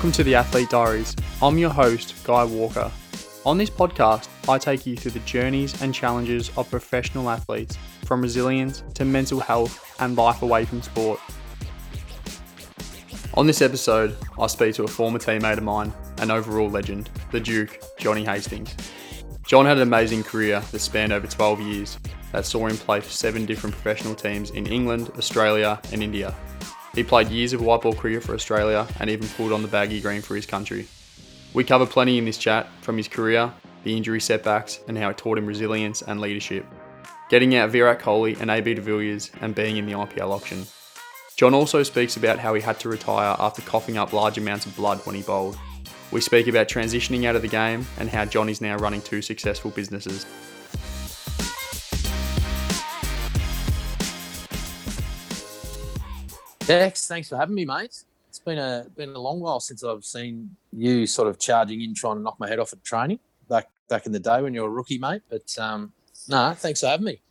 Welcome to the Athlete Diaries. I'm your host, Guy Walker. On this podcast, I take you through the journeys and challenges of professional athletes, from resilience to mental health and life away from sport. On this episode, I speak to a former teammate of mine, an overall legend, the Duke, Johnny Hastings. John had an amazing career that spanned over 12 years that saw him play for seven different professional teams in England, Australia, and India. He played years of white ball cricket for Australia and even pulled on the baggy green for his country. We cover plenty in this chat from his career, the injury setbacks, and how it taught him resilience and leadership. Getting out Virat Kohli and AB de Villiers and being in the IPL auction. John also speaks about how he had to retire after coughing up large amounts of blood when he bowled. We speak about transitioning out of the game and how John is now running two successful businesses. Dex, thanks for having me, mate. It's been a been a long while since I've seen you sort of charging in, trying to knock my head off at training back back in the day when you were a rookie, mate. But um, no, thanks for having me.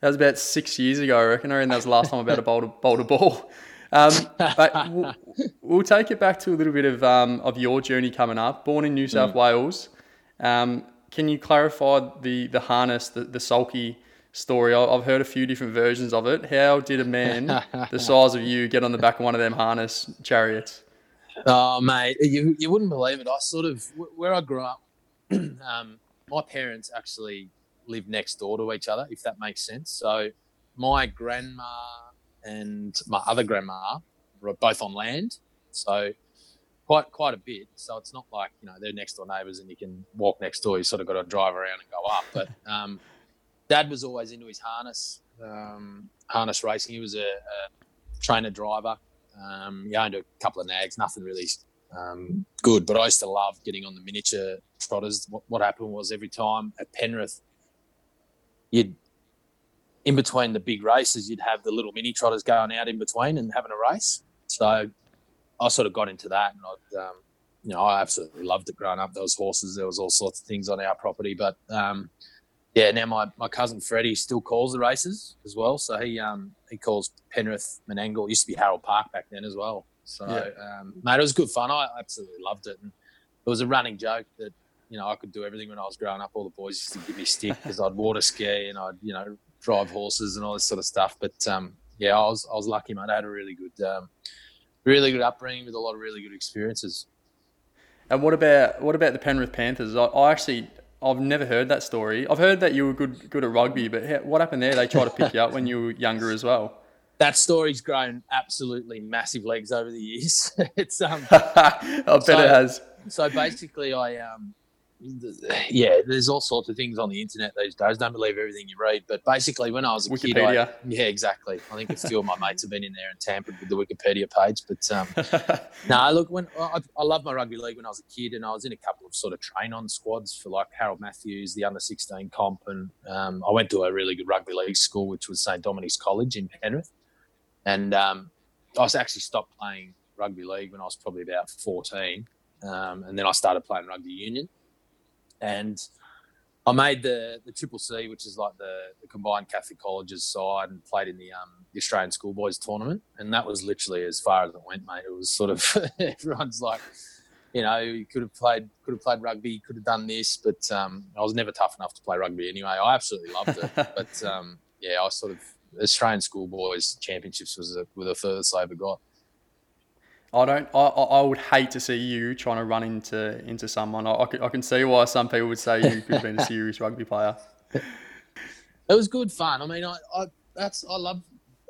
That was about six years ago, I reckon. I reckon that was the last time I about a bowled a, bowled a ball. Um, but we'll, we'll, take it back to a little bit of um, of your journey coming up. Born in New South mm. Wales, um, can you clarify the the harness, the, the sulky story. I've heard a few different versions of it. How did a man the size of you get on the back of one of them harness chariots? Oh, mate, you, you wouldn't believe it. I sort of, where I grew up, um, my parents actually lived next door to each other, if that makes sense. So my grandma and my other grandma were both on land. So quite quite a bit. So it's not like, you know, they're next door neighbours and you can walk next door. You sort of got to drive around and go up. But um, Dad was always into his harness, um, harness racing. He was a, a trainer driver. Um, he owned a couple of nags, nothing really um, good, but I used to love getting on the miniature trotters. What, what happened was every time at Penrith, you'd in between the big races, you'd have the little mini trotters going out in between and having a race. So I sort of got into that, and I, um, you know, I absolutely loved it growing up. There was horses, there was all sorts of things on our property, but um, yeah, now my, my cousin Freddie still calls the races as well. So he um he calls Penrith Menangle. It used to be Harold Park back then as well. So yeah. um, mate, it was good fun. I absolutely loved it, and it was a running joke that you know I could do everything when I was growing up. All the boys used to give me stick because I'd water ski and I'd you know drive horses and all this sort of stuff. But um, yeah, I was I was lucky, mate. I had a really good um, really good upbringing with a lot of really good experiences. And what about what about the Penrith Panthers? I, I actually I've never heard that story. I've heard that you were good good at rugby, but what happened there? They tried to pick you up when you were younger as well. That story's grown absolutely massive legs over the years. it's um, I bet so, it has. So basically, I um, yeah, there's all sorts of things on the internet these days. Don't believe everything you read. But basically, when I was a Wikipedia. kid, I, yeah, exactly. I think a few of my mates have been in there and tampered with the Wikipedia page. But um, no, look, when I, I love my rugby league when I was a kid, and I was in a couple of sort of train on squads for like Harold Matthews, the under 16 comp, and um, I went to a really good rugby league school, which was St Dominic's College in Penrith, and um, I was actually stopped playing rugby league when I was probably about 14, um, and then I started playing rugby union and I made the the Triple C, which is like the, the combined Catholic colleges side, and played in the um, the Australian Schoolboys tournament, and that was literally as far as it went, mate. It was sort of everyone's like, you know, you could have played could have played rugby, could have done this, but um, I was never tough enough to play rugby anyway. I absolutely loved it, but um, yeah, I sort of Australian Schoolboys Championships was a, were the furthest I ever got. I don't. I, I would hate to see you trying to run into into someone. I, I, can, I can see why some people would say you could have been a serious rugby player. It was good fun. I mean, I, I that's I love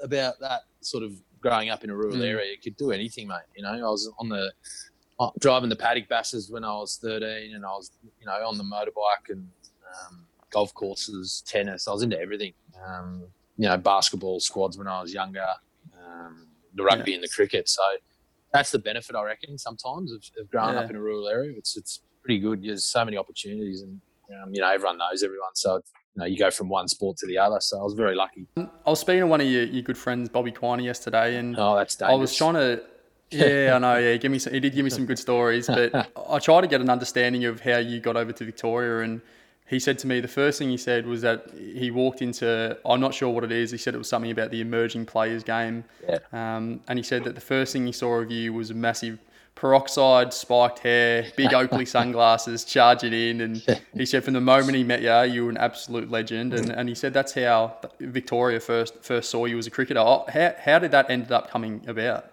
about that sort of growing up in a rural mm. area. You could do anything, mate. You know, I was on the uh, driving the paddock bashes when I was 13, and I was you know on the motorbike and um, golf courses, tennis. I was into everything. Um, you know, basketball squads when I was younger, um, the rugby yeah. and the cricket. So that's the benefit I reckon sometimes of, of growing yeah. up in a rural area. It's it's pretty good. There's so many opportunities, and um, you know everyone knows everyone, so you know you go from one sport to the other. So I was very lucky. I was speaking to one of your, your good friends, Bobby Quiney, yesterday, and oh, that's dangerous. I was trying to. yeah, I know. Yeah, give me some, he did give me some good stories, but I tried to get an understanding of how you got over to Victoria and he said to me the first thing he said was that he walked into I'm not sure what it is. He said it was something about the emerging players game, yeah. um, and he said that the first thing he saw of you was a massive peroxide, spiked hair, big Oakley sunglasses, charging in. And he said from the moment he met you, you were an absolute legend. And, and he said that's how Victoria first first saw you as a cricketer. Oh, how, how did that end up coming about?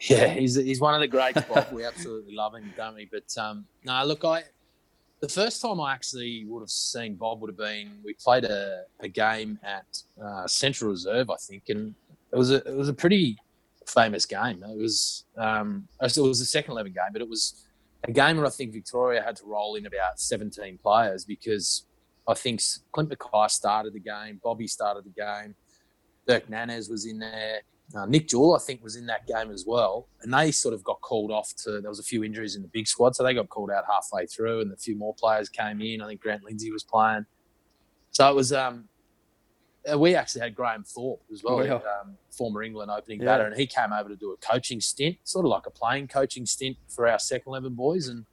Yeah, he's, he's one of the greats, Bob. we absolutely love him, don't we? But um, no, look, I the first time I actually would have seen Bob would have been we played a, a game at uh, Central Reserve, I think, and it was a it was a pretty famous game. It was um, it was a second eleven game, but it was a game where I think Victoria had to roll in about seventeen players because I think Clint McKay started the game, Bobby started the game, Dirk Nannes was in there, uh, Nick Jewell, I think, was in that game as well, and they sort of got called off to. There was a few injuries in the big squad, so they got called out halfway through, and a few more players came in. I think Grant Lindsay was playing, so it was. Um, uh, we actually had Graham Thorpe as well, oh, um, former England opening yeah. batter, and he came over to do a coaching stint, sort of like a playing coaching stint for our second eleven boys. And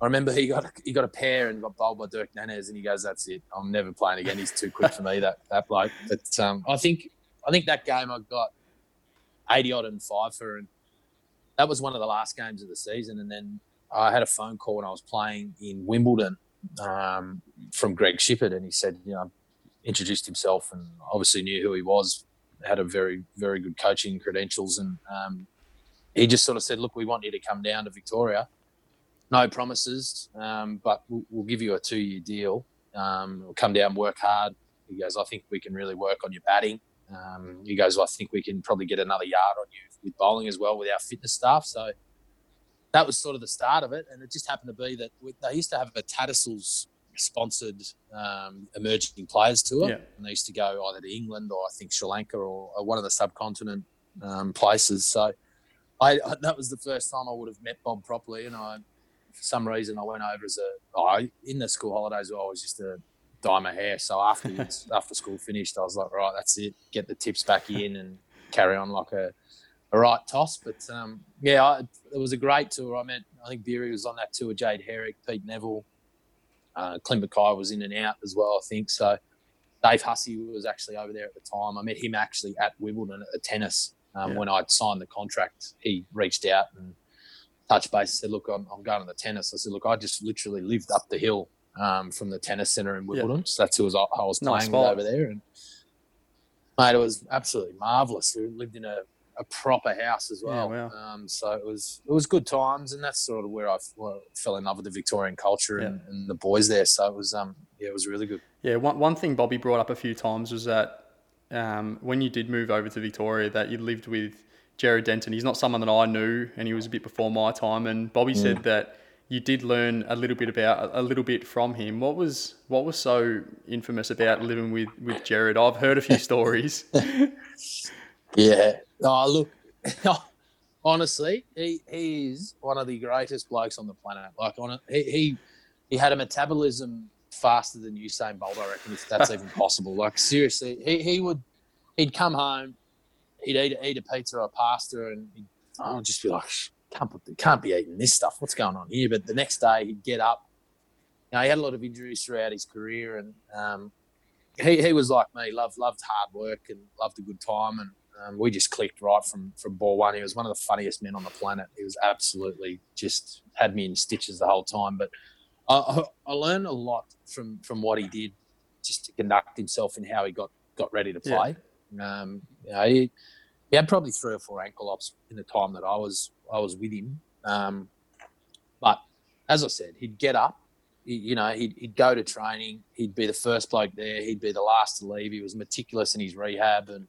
I remember he got he got a pair and got bowled by Dirk Nannes, and he goes, "That's it. I'm never playing again. He's too quick for me." That that bloke. But um, I think I think that game I got 80 odd and five for, and that was one of the last games of the season. And then I had a phone call when I was playing in Wimbledon um, from Greg Shipperd, and he said, you know, introduced himself and obviously knew who he was, had a very, very good coaching credentials. And um, he just sort of said, look, we want you to come down to Victoria. No promises, um, but we'll, we'll, give you a two year deal. Um, we'll come down, work hard. He goes, I think we can really work on your batting. Um, he goes, I think we can probably get another yard on you with bowling as well with our fitness staff. So that was sort of the start of it. And it just happened to be that we, they used to have a Tattersalls sponsored um, emerging players tour. Yeah. And they used to go either to England or I think Sri Lanka or, or one of the subcontinent um, places. So I, I, that was the first time I would have met Bob properly. And I, for some reason, I went over as a, I, in the school holidays, I was just a dye my hair. So afterwards, after school finished, I was like, right, that's it. Get the tips back in and carry on like a, a right toss. But um, yeah, I, it was a great tour. I met, I think Beery was on that tour, Jayde Herrick, Pete Nevill, uh, Clint McKay was in and out as well, I think. So Dave Hussey was actually over there at the time. I met him actually at Wimbledon at the tennis um, yeah. when I'd signed the contract. He reached out and touched base and said, look, I'm, I'm going to the tennis. I said, look, I just literally lived up the hill um, from the tennis center in Wimbledon. So that's who was, I was playing nice over there. And mate, it was absolutely marvelous. We lived in a, a proper house as well. Yeah, wow. um, so it was it was good times, and that's sort of where I fell in love with the Victorian culture yeah. and, and, the boys there. So it was um yeah, it was really good. Yeah, one one thing Bobby brought up a few times was that um, when you did move over to Victoria, that you lived with Gerard Denton. He's not someone that I knew, and he was a bit before my time. And Bobby mm. said that you did learn a little bit about a little bit from him. What was what was so infamous about living with with Gerard? I've heard a few stories. yeah. Oh, look. Honestly, he, he is one of the greatest blokes on the planet. Like on it, he, he he had a metabolism faster than Usain Bolt. I reckon if that's even possible. Like seriously, he, he would he'd come home, he'd eat eat a pizza or a pasta, and he'd, I'd just be like, can't, can't be eating this stuff. What's going on here? But the next day he'd get up. You know, he had a lot of injuries throughout his career, and um, he, he was like me, loved loved hard work and loved a good time, and um, we just clicked right from from ball one. He was one of the funniest men on the planet. He was absolutely just had me in stitches the whole time. But I, I learned a lot from from what he did, just to conduct himself and how he got got ready to play. Yeah. Um, you know, he, he had probably three or four ankle ops in the time that I was I was with him. Um, but as I said, he'd get up, he, you know, he'd, he'd go to training, he'd be the first bloke there, he'd be the last to leave. He was meticulous in his rehab, and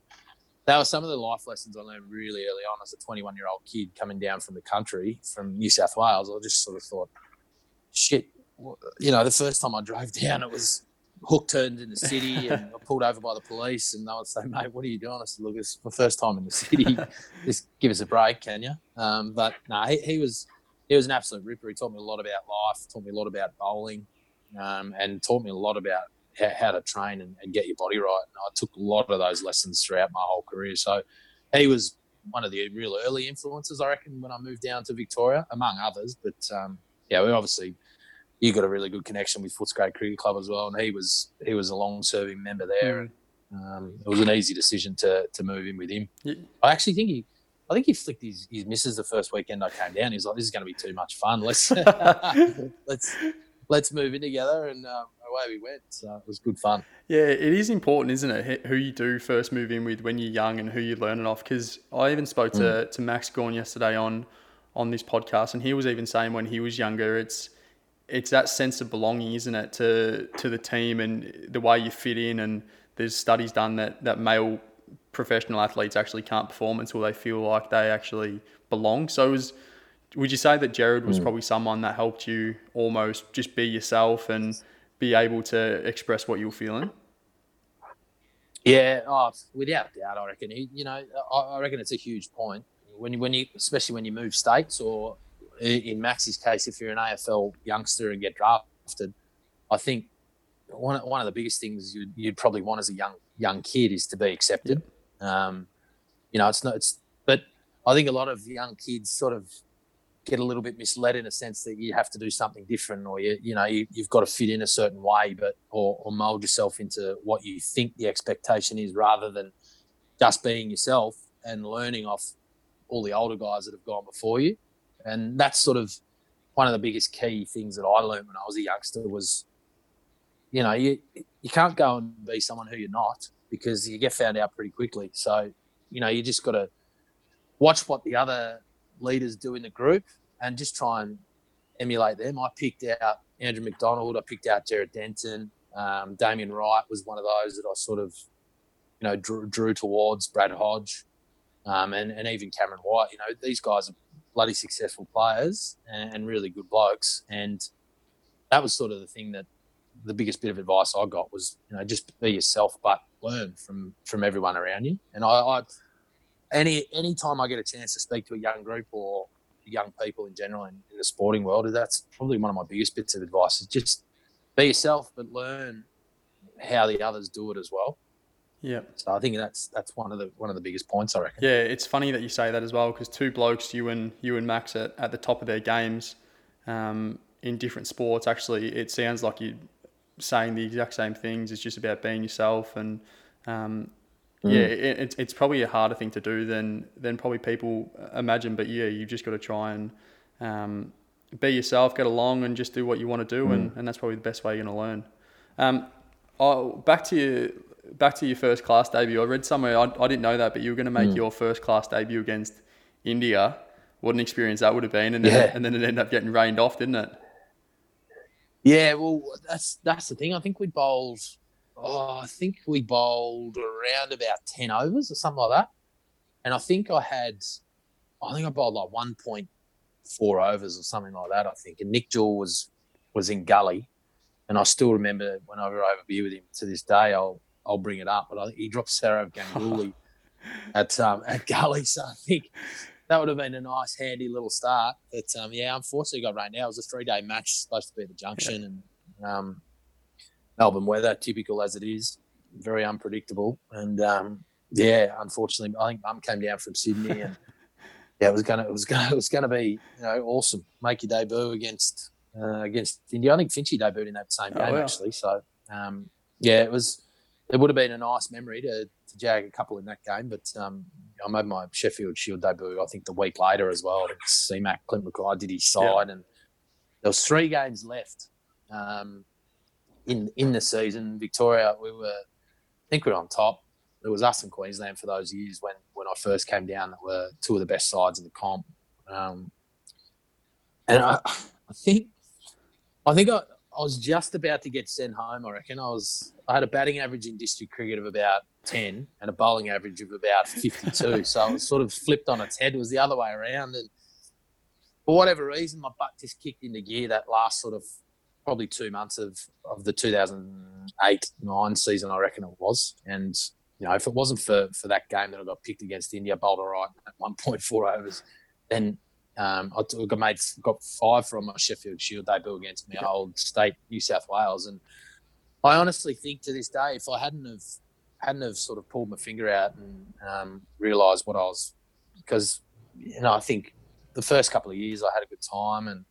that was some of the life lessons I learned really early on as a 21 year old kid coming down from the country from New South Wales. I just sort of thought, shit, you know, the first time I drove down, it was hook turned in the city and I pulled over by the police and they would say, mate, what are you doing? I said, look, it's my first time in the city. Just give us a break, can you? Um, but no, he, he, was he was an absolute ripper. He taught me a lot about life, taught me a lot about bowling, um, and taught me a lot about how, how to train and, and, get your body right. And I took a lot of those lessons throughout my whole career. So he was one of the real early influences, I reckon, when I moved down to Victoria, among others. But um, yeah, we obviously – you got a really good connection with Footscray Cricket Club as well, and he was he was a long serving member there, mm. and um, it was an easy decision to to move in with him. Yeah. I actually think he I think he flicked his, his misses the first weekend I came down. He was like, "This is going to be too much fun. Let's let's let's move in together." And um, away we went. So it was good fun. Yeah, it is important, isn't it? Who you do first move in with when you're young and who you're learning off. Because I even spoke to, mm. to Max Gawn yesterday on on this podcast, and he was even saying when he was younger, it's it's that sense of belonging, isn't it, to to the team and the way you fit in. And there's studies done that that male professional athletes actually can't perform until they feel like they actually belong. So was would you say that Gerard was mm. probably someone that helped you almost just be yourself and be able to express what you're feeling? Yeah, oh, without doubt, I reckon. You know, I reckon it's a huge point when you, when you, especially when you move states, or in Max's case, if you're an AFL youngster and get drafted. I think one one of the biggest things you'd, you'd probably want as a young young kid is to be accepted. Um, you know, it's not. It's but I think a lot of young kids sort of get a little bit misled in a sense that you have to do something different, or you you know you, have got to fit in a certain way, but or, or mold yourself into what you think the expectation is, rather than just being yourself and learning off all the older guys that have gone before you. And that's sort of one of the biggest key things that I learned when I was a youngster was, you know, you you can't go and be someone who you're not because you get found out pretty quickly. So, you know, you just got to watch what the other leaders do in the group and just try and emulate them. I picked out Andrew McDonald. I picked out Gerard Denton. Um, Damien Wright was one of those that I sort of, you know, drew, drew towards. Brad Hodge, um, and and even Cameron White. You know, these guys are bloody successful players and, really good blokes. And that was sort of the thing that the biggest bit of advice I got was, you know, just be yourself, but learn from from everyone around you. And I, I any any time I get a chance to speak to a young group or young people in general in, in the sporting world, that's probably one of my biggest bits of advice is just be yourself, but learn how the others do it as well. Yeah. So I think that's that's one of the one of the biggest points I reckon. Yeah, it's funny that you say that as well because two blokes, you and you and Max at, at the top of their games, um, in different sports. Actually, it sounds like you're saying the exact same things. It's just about being yourself, and um, mm. yeah, it, it's it's probably a harder thing to do than than probably people imagine. But yeah, you've just got to try and um, be yourself, get along, and just do what you want to do, mm. and, and that's probably the best way you're going to learn. Um, oh, back to your back to your first class debut. I read somewhere I, I didn't know that, but you were going to make mm. your first class debut against India. What an experience that would have been, and then yeah. and then it ended up getting rained off, didn't it? Yeah, well, that's that's the thing. I think we bowled. Oh, I think we bowled around about ten overs or something like that, and I think I had, I think I bowled like one point four overs or something like that. I think, and Nick Jewell was was in gully, and I still remember when I were over beer with him to this day. I'll I'll bring it up, but I think he dropped Sourav Ganguly at um, at gully, so I think that would have been a nice, handy little start. But um, yeah, unfortunately, got rain now. It was a three day match, supposed to be at the junction, yeah. and um, Melbourne weather, typical as it is, very unpredictable. And um, yeah, unfortunately, I think Mum came down from Sydney, and yeah, it was gonna, it was gonna, it was gonna be, you know, awesome. Make your debut against uh, against India. I think Finchy debuted in that same oh, game oh, actually. So um, yeah, it was. It would have been a nice memory to to jag a couple in that game, but um, I made my Sheffield Shield debut, I think, the week later as well. C-Mac, Clint McKay did his side, yeah. and there was three games left um, in in the season. Victoria, we were, I think we were on top. It was us and Queensland for those years when when I first came down that were two of the best sides in the comp. Um, and I, I think, I think I, I was just about to get sent home. I reckon I was. I had a batting average in district cricket of about ten and a bowling average of about fifty-two. so it was sort of flipped on its head. It was the other way around, and for whatever reason, my butt just kicked into gear that last sort of probably two months of of the two thousand eight nine season. I reckon it was, and you know, if it wasn't for for that game that I got picked against India, bowled all right at one point four overs, then um, I got made got five from my Sheffield Shield debut against my old state New South Wales, and I honestly think to this day, if I hadn't have hadn't have sort of pulled my finger out and um, realised what I was, because you know I think the first couple of years I had a good time, and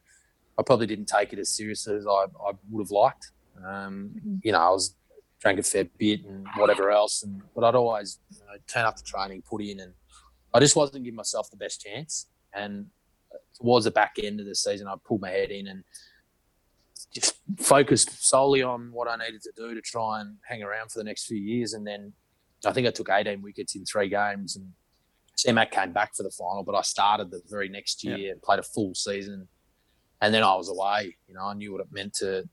I probably didn't take it as seriously as I, I would have liked. Um, mm-hmm. you know, I was drank a fair bit and whatever else, and but I'd always you know, turn up to training, put in, and I just wasn't giving myself the best chance. And towards the back end of the season, I pulled my head in and just focused solely on what I needed to do to try and hang around for the next few years. And then I think I took 18 wickets in three games and CMAC came back for the final, but I started the very next year yeah. and played a full season. And then I was away. You know, I knew what it meant to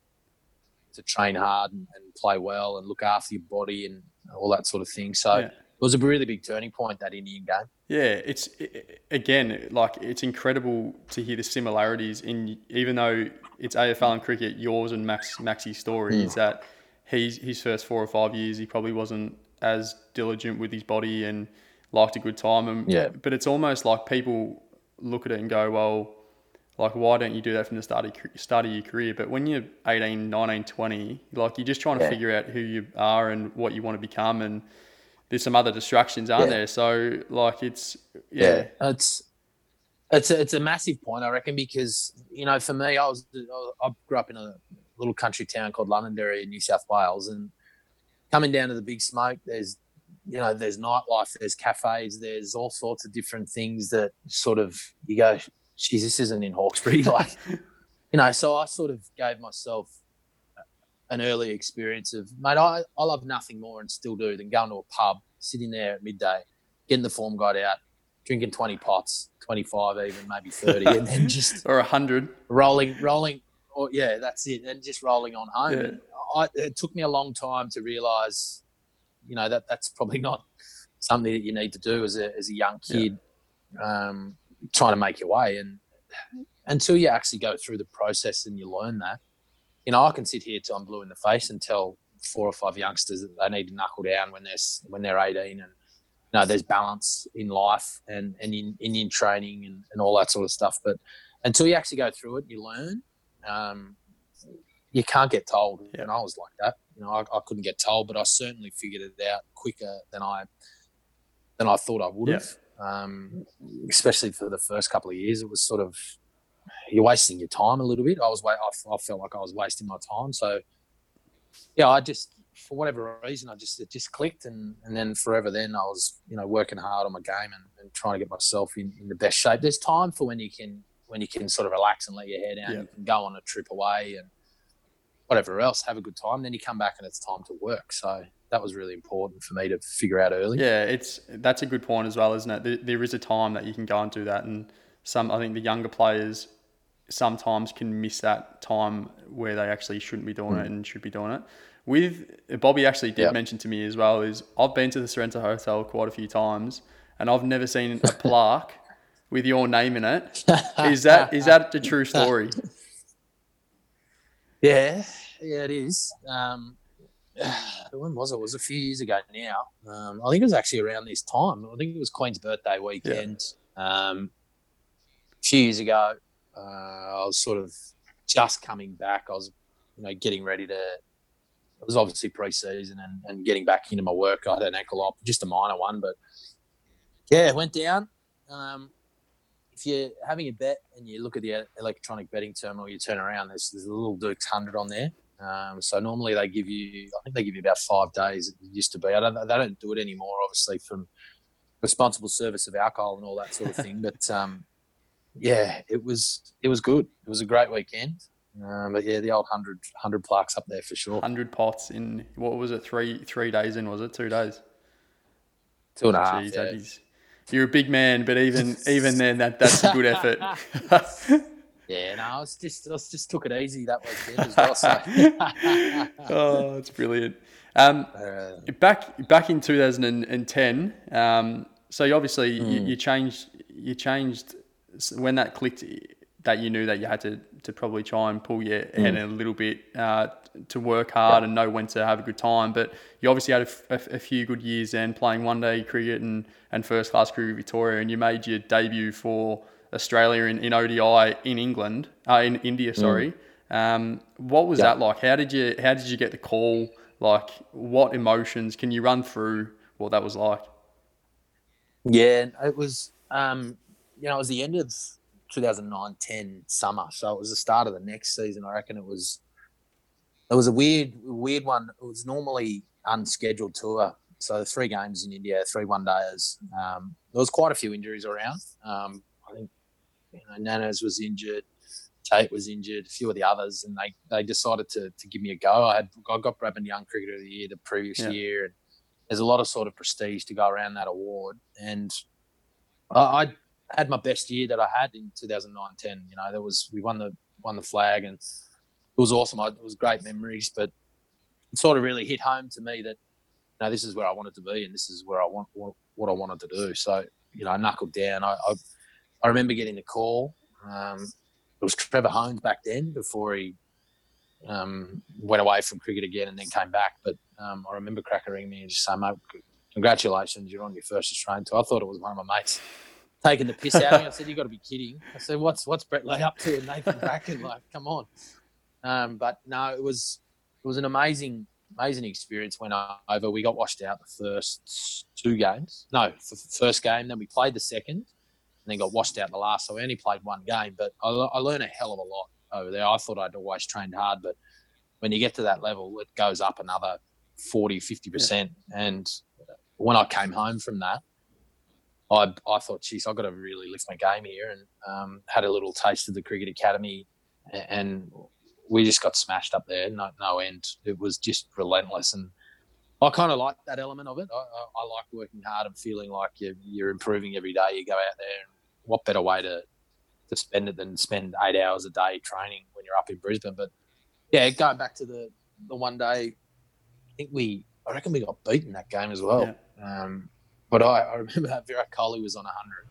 to train hard and, and play well and look after your body and all that sort of thing. So yeah. It was a really big turning point that Indian game. Yeah, it's it, again like it's incredible to hear the similarities in even though it's AFL and cricket, yours and Max Maxi's story mm. is that he's his first four or five years he probably wasn't as diligent with his body and liked a good time. And, yeah. But it's almost like people look at it and go, well, like, why don't you do that from the start of, start of your career? But when you're 18, 19, 20, like, you're just trying to yeah. figure out who you are and what you want to become. And there's some other distractions, aren't yeah. there? So, like, it's, yeah. yeah. It's, it's a, it's a massive point, I reckon, because, you know, for me, I was, I grew up in a little country town called Londonderry in New South Wales. And coming down to the big smoke, there's you know, there's nightlife, there's cafes, there's all sorts of different things that sort of you go, geez, this isn't in Hawkesbury. like, you know, so I sort of gave myself an early experience of, mate, I, I love nothing more and still do than going to a pub, sitting there at midday, getting the form guide out, drinking 20 pots, 25 even, maybe 30, and then just. or 100. Rolling, rolling. Or, yeah, that's it. And just rolling on home. Yeah. I, it took me a long time to realize you know that that's probably not something that you need to do as a as a young kid yeah. um, trying to make your way and until you actually go through the process and you learn that you know i can sit here till i'm blue in the face and tell four or five youngsters that they need to knuckle down when they're when they're 18 and you know there's balance in life and and in in training and, and all that sort of stuff but until you actually go through it you learn um, you can't get told yeah. and i was like that you know, I, I, couldn't get told, but I certainly figured it out quicker than I than I thought I would have. Yeah. Um, especially for the first couple of years, it was sort of you're wasting your time a little bit. I was I, I felt like I was wasting my time. So yeah, I just for whatever reason, I just it just clicked, and and then forever then I was you know working hard on my game and, and trying to get myself in, in the best shape. There's time for when you can when you can sort of relax and let your hair down. Yeah. You can go on a trip away and whatever else, have a good time. Then you come back and it's time to work. So that was really important for me to figure out early. Yeah, it's that's a good point as well, isn't it? There, there is a time that you can go and do that, and some I think the younger players sometimes can miss that time where they actually shouldn't be doing mm. it and should be doing it. With Bobby actually did yep. mention to me as well is I've been to the Sorrento Hotel quite a few times and I've never seen a plaque with your name in it. Is that is that a true story? Yeah, yeah, it is. Um, when was it? It was a few years ago now. Um, I think it was actually around this time. I think it was Queen's birthday weekend. Yeah. Um, a few years ago, uh, I was sort of just coming back. I was, you know, getting ready to. It was obviously pre-season and, and getting back into my work. I had an ankle op, just a minor one, but yeah, went down. Um, if you're having a bet and you look at the electronic betting terminal, you turn around, there's, there's a little Dukes 100 on there. Um, so normally they give you, I think they give you about five days. It used to be. I don't, they don't do it anymore, obviously, from responsible service of alcohol and all that sort of thing. but um, yeah, it was it was good. It was a great weekend. Um, but yeah, the old 100, 100 plaques up there for sure. Hundred pots in what was it? Three three days in was it? Two days. Two and a half. Jeez, yeah you're a big man, but even even then, that that's a good effort. yeah, no, I was just I was just took it easy that weekend as well. So. oh, it's brilliant. Um, uh, back back in 2010, um, so you obviously mm. you, hmm. you, changed you changed when that clicked that you knew that you had to, to probably try and pull your mm. head in a little bit uh, to work hard yeah. and know when to have a good time. But you obviously had a, a, a, few good years then playing one day cricket and, and first class cricket Victoria, and you made your debut for Australia in, in ODI in England, uh, in India, mm. sorry. Mm. Um, what was yeah. that like? How did you how did you get the call? Like, what emotions can you run through? What that was like? Yeah, it was. Um, you know, it was the end of 2009-10 summer. So it was the start of the next season. I reckon it was it was a weird weird one. It was normally unscheduled tour so three games in India, three one days. Um, there was quite a few injuries around. Um, I think you know, Nannes was injured, Tait was injured, a few of the others, and they, they decided to, to give me a go. I had I got Bradman Young Cricketer of the Year the previous Yeah. year, and there's a lot of sort of prestige to go around that award. And I, I had my best year that I had in 2009-10. You know, there was we won the won the flag, and it was awesome. I, it was great memories, but it sort of really hit home to me that no, this is where I wanted to be, and this is where I want what, what I wanted to do. So you know, I knuckled down. I I, I remember getting the call. Um, it was Trevor Hohns back then before he um, went away from cricket again and then came back. But um, I remember Cracker ringing me and just saying, "Mate, congratulations, you're on your first Australian tour." I thought it was one of my mates taking the piss out of me. I said, "You got to be kidding!" I said, "What's what's Brett Lee up to?" And Nathan Bracken, like, come on. Um, but no, it was it was an amazing amazing experience. Went over. We got washed out the first two games. No, first game. Then we played the second, and then got washed out the last. So we only played one game. But I, I learned a hell of a lot over there. I thought I'd always trained hard, but when you get to that level, it goes up another 40, 50%. And when I came home from that, I, I thought, geez, I've got to really lift my game here and um, had a little taste of the Cricket Academy. And we just got smashed up there, no, no end. It was just relentless. And I kind of like that element of it. I, I, I like working hard and feeling like you're, you're improving every day. You go out there, and what better way to, to spend it than spend eight hours a day training when you're up in Brisbane? But yeah, going back to the, the one day, I think we, I reckon we got beaten that game as well. Um, but I, I remember Virat Kohli was on 100.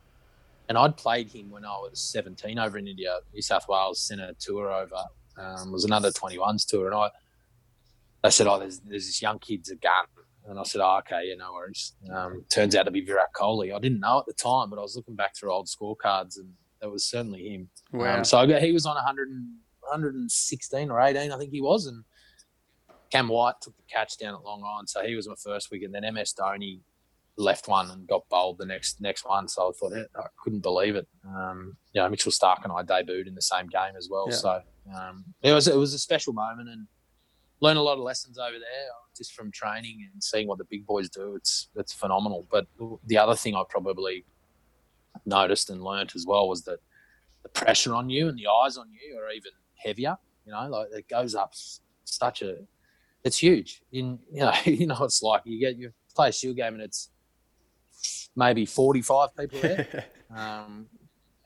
And I'd played him when I was 17 over in India. New South Wales sent a tour over. Um, it was another 21s tour. And I, they said, oh, there's, there's this young kid's a gun. And I said, oh, okay, yeah, no worries. Um, turns out to be Virat Kohli. I didn't know at the time, but I was looking back through old scorecards and that was certainly him. Wow. Um, so I got, he was on 100 and, 116 or 18, I think he was. And Cam White took the catch down at Long Island. So he was my first wicket. And then MS Dhoni left one and got bowled the next next one. So I thought, I couldn't believe it. Um, you know, Mitchell Starc and I debuted in the same game as well. Yeah. So um, it was it was a special moment and learned a lot of lessons over there just from training and seeing what the big boys do. It's it's phenomenal. But the other thing I probably noticed and learnt as well was that the pressure on you and the eyes on you are even heavier. You know, like it goes up such a. It's huge. In you know, you know, what it's like you get you play a shield game and it's maybe forty five people there, um,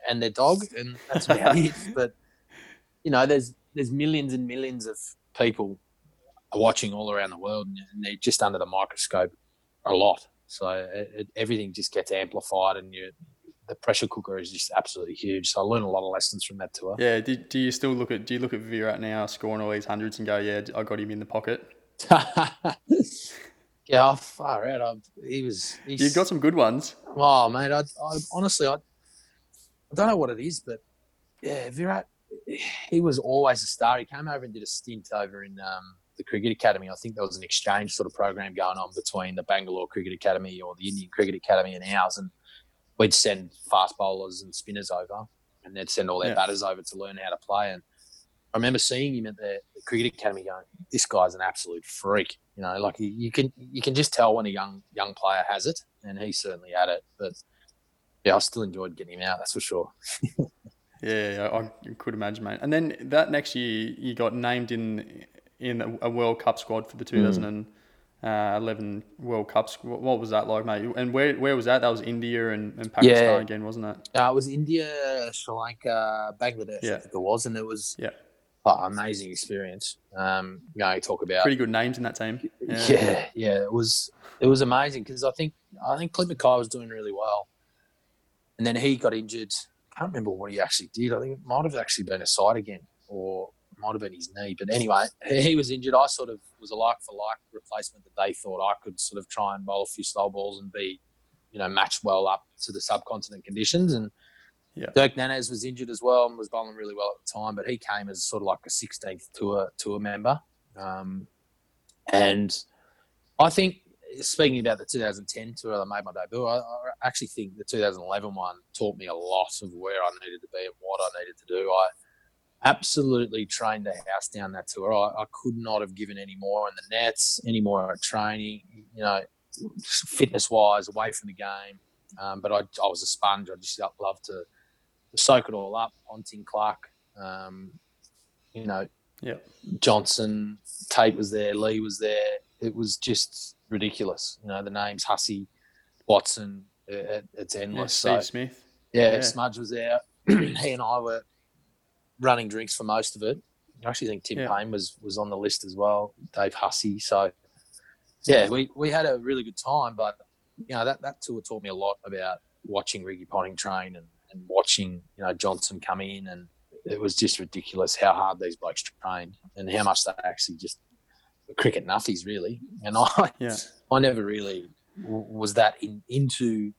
and their dog, and that's about it. But you know, there's there's millions and millions of people watching all around the world, and they're just under the microscope a lot. So it, it, everything just gets amplified, and you the pressure cooker is just absolutely huge. So I learned a lot of lessons from that tour. yeah. Do, do you still look at do you look at Virat now scoring all these hundreds and go, yeah, I got him in the pocket? yeah, far out. I, he was. He's, You've got some good ones. Oh, mate, I, I honestly, I, I don't know what it is, but yeah, Virat, he was always a star. He came over and did a stint over in um, the Cricket Academy. I think there was an exchange sort of program going on between the Bangalore Cricket Academy or the Indian Cricket Academy and ours, and we'd send fast bowlers and spinners over, and they'd send all their Yeah. batters over to learn how to play. And I remember seeing him at the, the Cricket Academy, going, "This guy's an absolute freak." You know, like you, you can you can just tell when a young young player has it, and he certainly had it. But yeah, I still enjoyed getting him out. That's for sure. Yeah, I, I could imagine, mate. And then that next year, you got named in in a, a World Cup squad for the 2011 World Cup. squ- What was that like, mate? And where where was that? That was India and, and Pakistan Yeah. again, wasn't it? Uh, it was India, Sri Lanka, Bangladesh. Yeah. I think it was, and it was Yeah. Oh, amazing experience. Um, you know, you talk about Pretty good names in that team. yeah. yeah, It was it was amazing because I think I think Clint McKay was doing really well, and then he got injured. I can't remember what he actually did. I think it might have actually been a side again, or might have been his knee. But anyway, he he was injured. I sort of was a like for like replacement that they thought I could sort of try and bowl a few slow balls and be, you know, match well up to the subcontinent conditions. And Yeah. Dirk Nannes was injured as well and was bowling really well at the time, but he came as sort of like a 16th tour tour member. Um, and I think, speaking about the 2010 tour I made my debut, I, I actually think the 2011 one taught me a lot of where I needed to be and what I needed to do. I absolutely trained the house down that tour. I, I could not have given any more in the nets, any more training. You know, fitness wise, away from the game. Um, but I, I was a sponge. I just loved to soak it all up. Ponting, Clarke, um, you know, yeah, Johnson, Tait was there, Lee was there. It was just ridiculous. You know, the names Hussey, Watson, it, it's endless. Yeah, so, Smith. Yeah, Yeah. Smudge was there. he and I were running drinks for most of it. I actually think Tim Yeah. Paine was was on the list as well. Dave Hussey. So yeah, we, we had a really good time. But you know that that tour taught me a lot about watching Ricky Ponting train and, and watching you know Johnson come in and it was just ridiculous how hard these blokes trained and how much they actually just were cricket nuffies really. And I Yeah. I never really was that in, into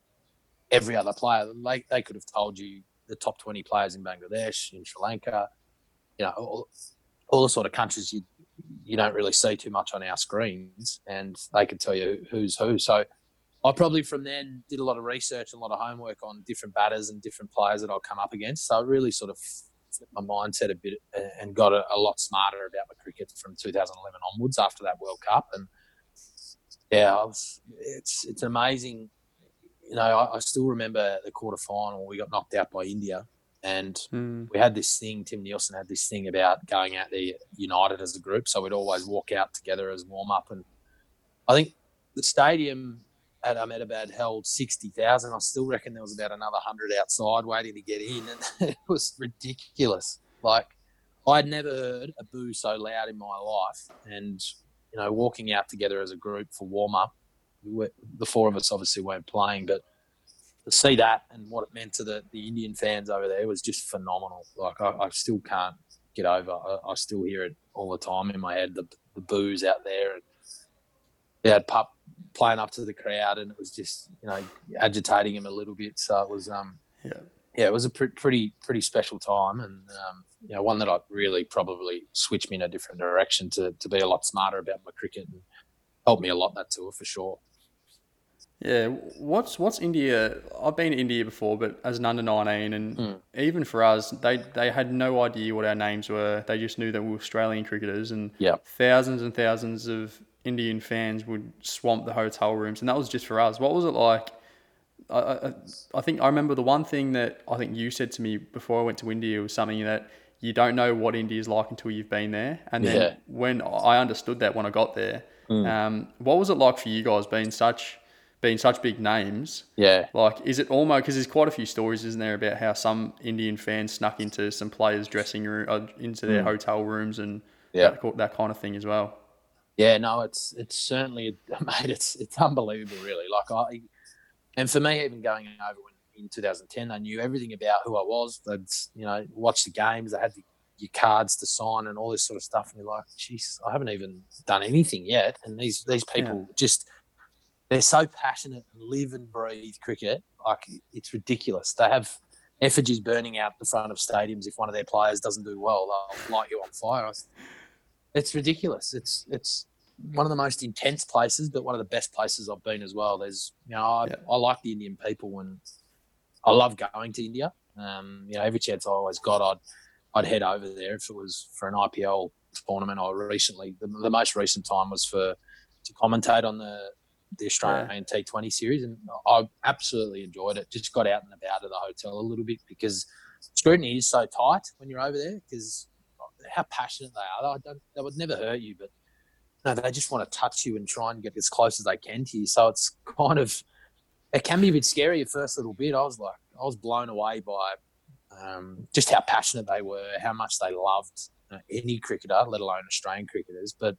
every other player. Like they could have told you the top twenty players in Bangladesh, in Sri Lanka, you know, all, all the sort of countries you you don't really see too much on our screens, and they could tell you who's who. So. I probably from then did a lot of research and a lot of homework on different batters and different players that I'll come up against. So I really sort of flipped my mindset a bit and got a, a lot smarter about my cricket from 2011 onwards after that World Cup. And yeah, was, it's it's amazing. You know, I, I still remember the quarter final. We got knocked out by India, and Mm. we had this thing. Tim Nielsen had this thing about going out there united as a group. So we'd always walk out together as warm up. And I think the stadium at Ahmedabad held sixty thousand. I still reckon there was about another hundred outside waiting to get in, and it was ridiculous. Like I'd never heard a boo so loud in my life, and you know, walking out together as a group for warm up. The four of us obviously weren't playing, but to see that and what it meant to the, the Indian fans over there was just phenomenal. Like I, I still can't get over. I, I still hear it all the time in my head. The the boos out there, and they had pup playing up to the crowd, and it was just you know agitating him a little bit. So it was um Yeah. yeah, it was a pre- pretty pretty special time, and um, you know one that I really probably switched me in a different direction to to be a lot smarter about my cricket and helped me a lot that tour for sure. Yeah, what's what's India? I've been to India before, but as an under nineteen, and Mm. even for us, they they had no idea what our names were. They just knew that we were Australian cricketers, and Yeah. thousands and thousands of Indian fans would swamp the hotel rooms, and that was just for us. What was it like? I, I, I think I remember the one thing that I think you said to me before I went to India was something that you don't know what India is like until you've been there. And then Yeah. when I understood that when I got there, Mm. um, what was it like for you guys being such being such big names? Yeah, Like, is it almost because there's quite a few stories, isn't there, about how some Indian fans snuck into some players' dressing room, uh, into their hotel rooms, and Mm. Yeah. that, that kind of thing as well. Yeah, no, it's it's certainly mate, it's it's unbelievable, really. Like I, and for me, even going over when, in 2010, I knew everything about who I was. They'd you know watch the games. They had the, your cards to sign and all this sort of stuff. And you're like, jeez, I haven't even done anything yet. And these these people just they're so passionate and live and breathe cricket. Like it's ridiculous. They have effigies burning out the front of stadiums if one of their players doesn't do well. They'll light you on fire. It's ridiculous. It's it's one of the most intense places, but one of the best places I've been as well. There's you know I, Yeah. I like the Indian people and I love going to India. Um, you know every chance I always got, I'd I'd head over there if it was for an IPL tournament. Or recently, the, the most recent time was for to commentate on the the Australian T20 series, and I absolutely enjoyed it. Just got out and about of the hotel a little bit because scrutiny is so tight when you're over there because how passionate they are. I don't, they would never hurt you, but no, they just want to touch you and try and get as close as they can to you. So it's kind of it can be a bit scary at first little bit. I was like, I was blown away by um, just how passionate they were, how much they loved uh, any cricketer, let alone Australian cricketers. But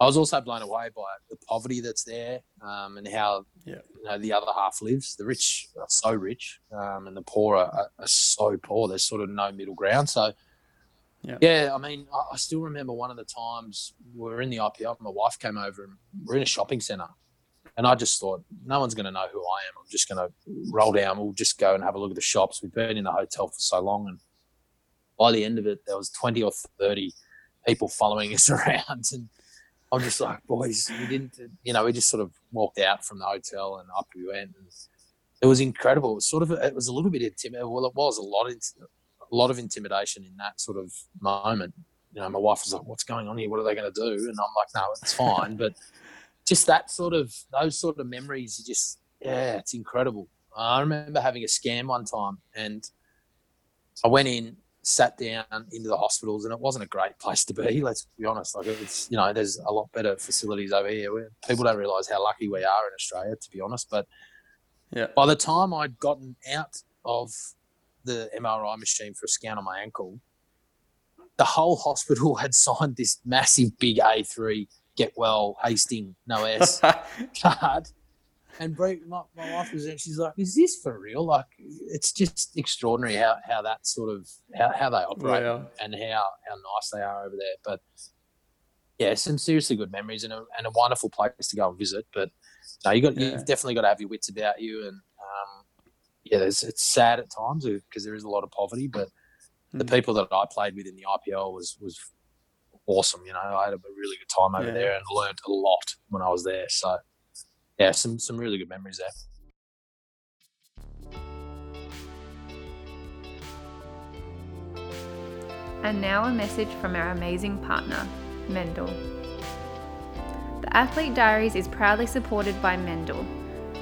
I was also blown away by the poverty that's there um, and how Yeah. you know the other half lives. The rich are so rich, um, and the poor are, are so poor. There's sort of no middle ground. So. Yeah. Yeah, I mean, I, still remember one of the times we were in the IPL. My wife came over and we're in a shopping centre, and I just thought, no one's going to know who I am. I'm just going to roll down. We'll just go and have a look at the shops. We've been in the hotel for so long, and by the end of it, there was twenty or thirty people following us around, and I'm just like, boys, we didn't, you know, we just sort of walked out from the hotel and up we went, and it was incredible. It was sort of, it was a little bit intimidating. Well, it was a lot, a lot of intimidation in that sort of moment. You know, my wife was like, "What's going on here? What are they going to do?" And I'm like, "No, it's fine." but just that sort of those sort of memories. You just yeah, it's incredible. I remember having a scan one time, and I went in, sat down into the hospitals, and it wasn't a great place to be. Let's be honest. Like it's you know, there's a lot better facilities over here. Where people don't realise how lucky we are in Australia, to be honest. But yeah, by the time I'd gotten out of the MRI machine for a scan on my ankle, the whole hospital had signed this massive big A3 get well hasting, no S card. And Brie, my, my wife was there, she's like, "Is this for real?" Like, it's just extraordinary how, how that sort of how, how they operate Yeah. and how how nice they are over there. But yeah, some seriously good memories and a, and a wonderful place to go and visit. But no, you got Yeah. you've definitely got to have your wits about you. And yeah, there's, it's sad at times because there is a lot of poverty. But the Mm. people that I played with in the IPL was was awesome. You know, I had a really good time over Yeah. there and learned a lot when I was there. So yeah, some some really good memories there. And now a message from our amazing partner, Mendel. The Athlete Diaries is proudly supported by Mendel,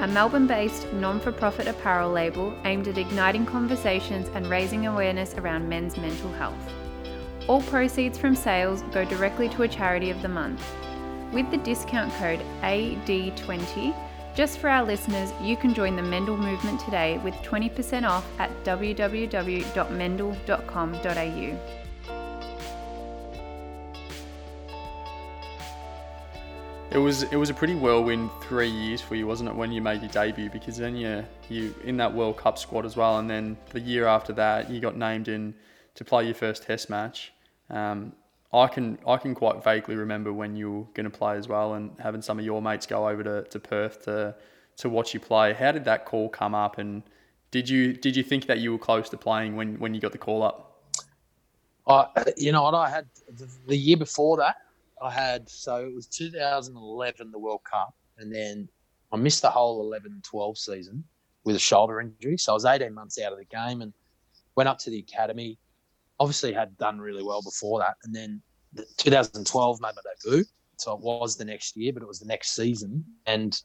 a Melbourne based non for profit apparel label aimed at igniting conversations and raising awareness around men's mental health. All proceeds from sales go directly to a charity of the month. With the discount code AD20, just for our listeners, you can join the Mendel movement today with 20% off at www.mendel.com.au. It was it was a pretty whirlwind three years for you, wasn't it, when you made your debut? Because then you you in that World Cup squad as well, and then the year after that you got named in to play your first Test match. Um, I can I can quite vaguely remember when you were going to play as well, and having some of your mates go over to, to Perth to to watch you play. How did that call come up, and did you did you think that you were close to playing when when you got the call up? I, you know what? I had the year before that. I had so it was 2011, the World Cup, and then I missed the whole 11-12 season with a shoulder injury. So I was 18 months out of the game and went up to the academy. Obviously, had done really well before that, and then the 2012 made my debut. So it was the next year, but it was the next season, and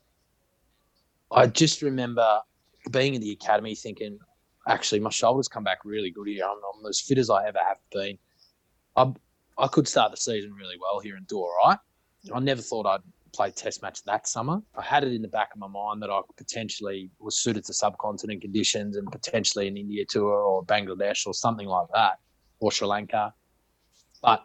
I just remember being in the academy thinking, actually, my shoulders come back really good here. I'm, I'm as fit as I ever have been. I I could start the season really well here and do all right. I never thought I'd play Test match that summer. I had it in the back of my mind that I potentially was suited to subcontinent conditions and potentially an India tour or Bangladesh or something like that, or Sri Lanka. But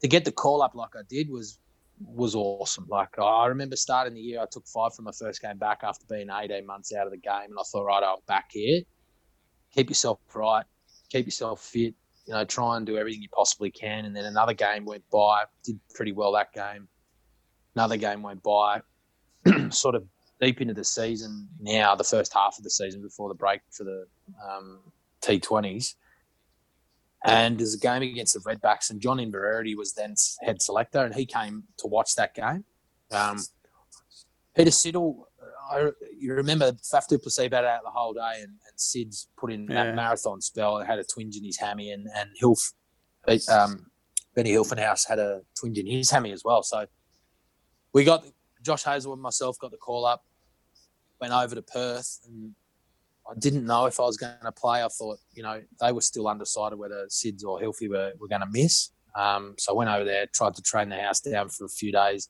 to get the call up like I did was was awesome. Like I remember starting the year, I took five from my first game back after being 18 months out of the game, and I thought, right, I'm back here. Keep yourself right, keep yourself fit. You know, try and do everything you possibly can. And then another game went by, did pretty well that game. Another game went by, sort of deep into the season now, the first half of the season before the break for the um, T20s. And there's a game against the Redbacks, and John Inverarity was then head selector, and he came to watch that game. Um, Peter Siddle, I, you remember Faf du Plessis batted out the whole day, and, and Sid's put in Yeah. that marathon spell, had a twinge in his hammy, and, and Hilf, um, Benny Hilfenhaus had a twinge in his hammy as well. So we got Josh Hazel and myself got the call up, went over to Perth, and I didn't know if I was going to play. I thought, you know, they were still undecided whether Sids or Hilfy were, were going to miss. Um, so I went over there, tried to train the house down for a few days.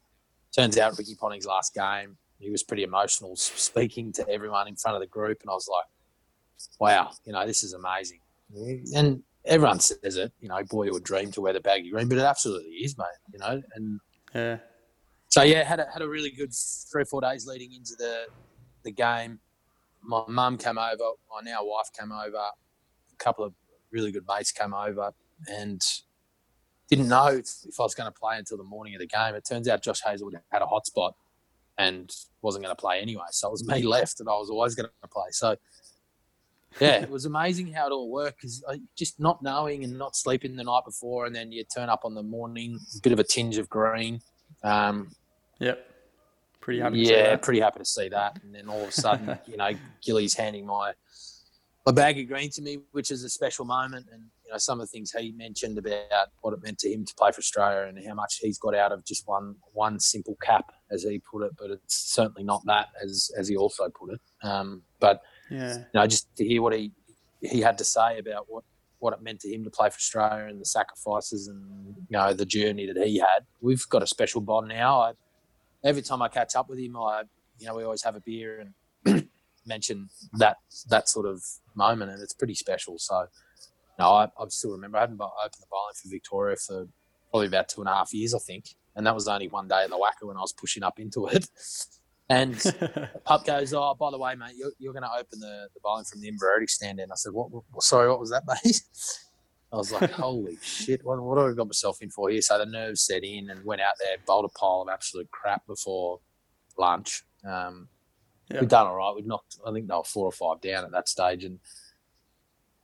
Turns out Ricky Ponting's last game, he was pretty emotional, speaking to everyone in front of the group, and I was like, "Wow, you know, this is amazing." And everyone says it, you know, boy, it would dream to wear the baggy green, but it absolutely is, mate. You know, and Yeah. so yeah, had a, had a really good three or four days leading into the the game. My mum came over, my now wife came over, a couple of really good mates came over, and didn't know if, if I was going to play until the morning of the game. It turns out Josh Hazlewood had a hot spot and wasn't going to play anyway, so it was me left, and I was always going to play. So yeah, it was amazing how it all worked because just not knowing and not sleeping the night before, and then you turn up on the morning, a bit of a tinge of green. Um, Yep. Pretty happy to see yeah, pretty happy to see that. And then all of a sudden, you know, Gilly's handing my my baggy green to me, which is a special moment. And know, some of the things he mentioned about what it meant to him to play for Australia and how much he's got out of just one one simple cap, as he put it. But it's certainly not that, as as he also put it. Um, but Yeah. you know, just to hear what he he had to say about what what it meant to him to play for Australia and the sacrifices and you know the journey that he had. We've got a special bond now. I, every time I catch up with him, I you know we always have a beer and mention that that sort of moment, and it's pretty special. So, no, I, I still remember I hadn't opened the bowling for Victoria for probably about two and a half years, I think, and that was only one day in the WACA when I was pushing up into it. And the pup goes, "Oh, by the way, mate, you're, you're going to open the, the bowling from the Inverarity stand." And I said, "What? what sorry, what was that, mate?" I was like, "Holy shit! What, what have I got myself in for here?" So the nerves set in, and went out there, bowled a pile of absolute crap before lunch. Um, Yeah. We'd done all right. We'd knocked, I think they were four or five down at that stage, and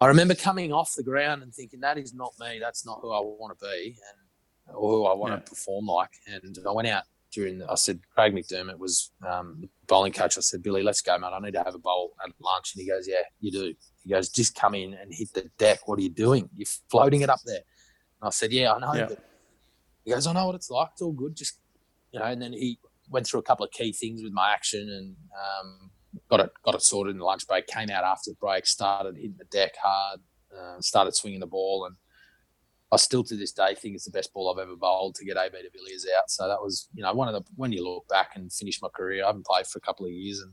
I remember coming off the ground and thinking, "That is not me. That's not who I want to be, and or who I want Yeah. to perform like." And I went out during. The, I said, Craig McDermott was um, bowling coach. I said, Billy, let's go, mate. I need to have a bowl at lunch. And he goes, Yeah, you do. He goes, Just come in and hit the deck. What are you doing? You're floating it up there. And I said, Yeah, I know. Yeah. He goes, I know what it's like. It's all good. Just you know. And then he went through a couple of key things with my action and um, got it got it sorted in the lunch break. Came out after the break, started hitting the deck hard, uh, started swinging the ball, and I still to this day think it's the best ball I've ever bowled to get AB de Villiers out. So that was, you know, one of the when you look back and finish my career, I haven't played for a couple of years, and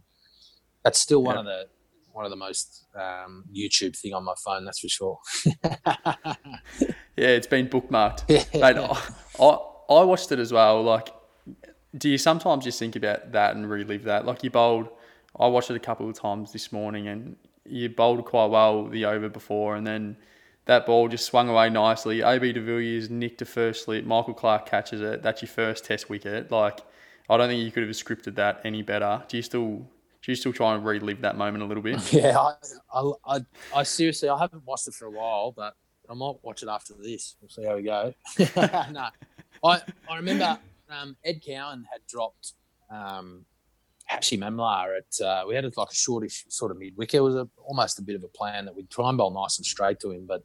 that's still one Yeah. of the one of the most um, YouTube thing on my phone. That's for sure. Yeah, it's been bookmarked. Mate, I, I I watched it as well. Like, do you sometimes just think about that and relive that? Like you bowled, I watched it a couple of times this morning, and you bowled quite well the over before, and then that ball just swung away nicely. AB de Villiers nicked a first slip. Michael Clarke catches it. That's your first Test wicket. Like, I don't think you could have scripted that any better. Do you still? Do you still try and relive that moment a little bit? Yeah, I, I, I, I seriously, I haven't watched it for a while, but I might watch it after this. We'll see how we go. no, I, I remember um, Ed Cowan had dropped um, Hashim Amla at. Uh, we had like a shortish sort of mid wicket. It was a, almost a bit of a plan that we'd try and bowl nice and straight to him, but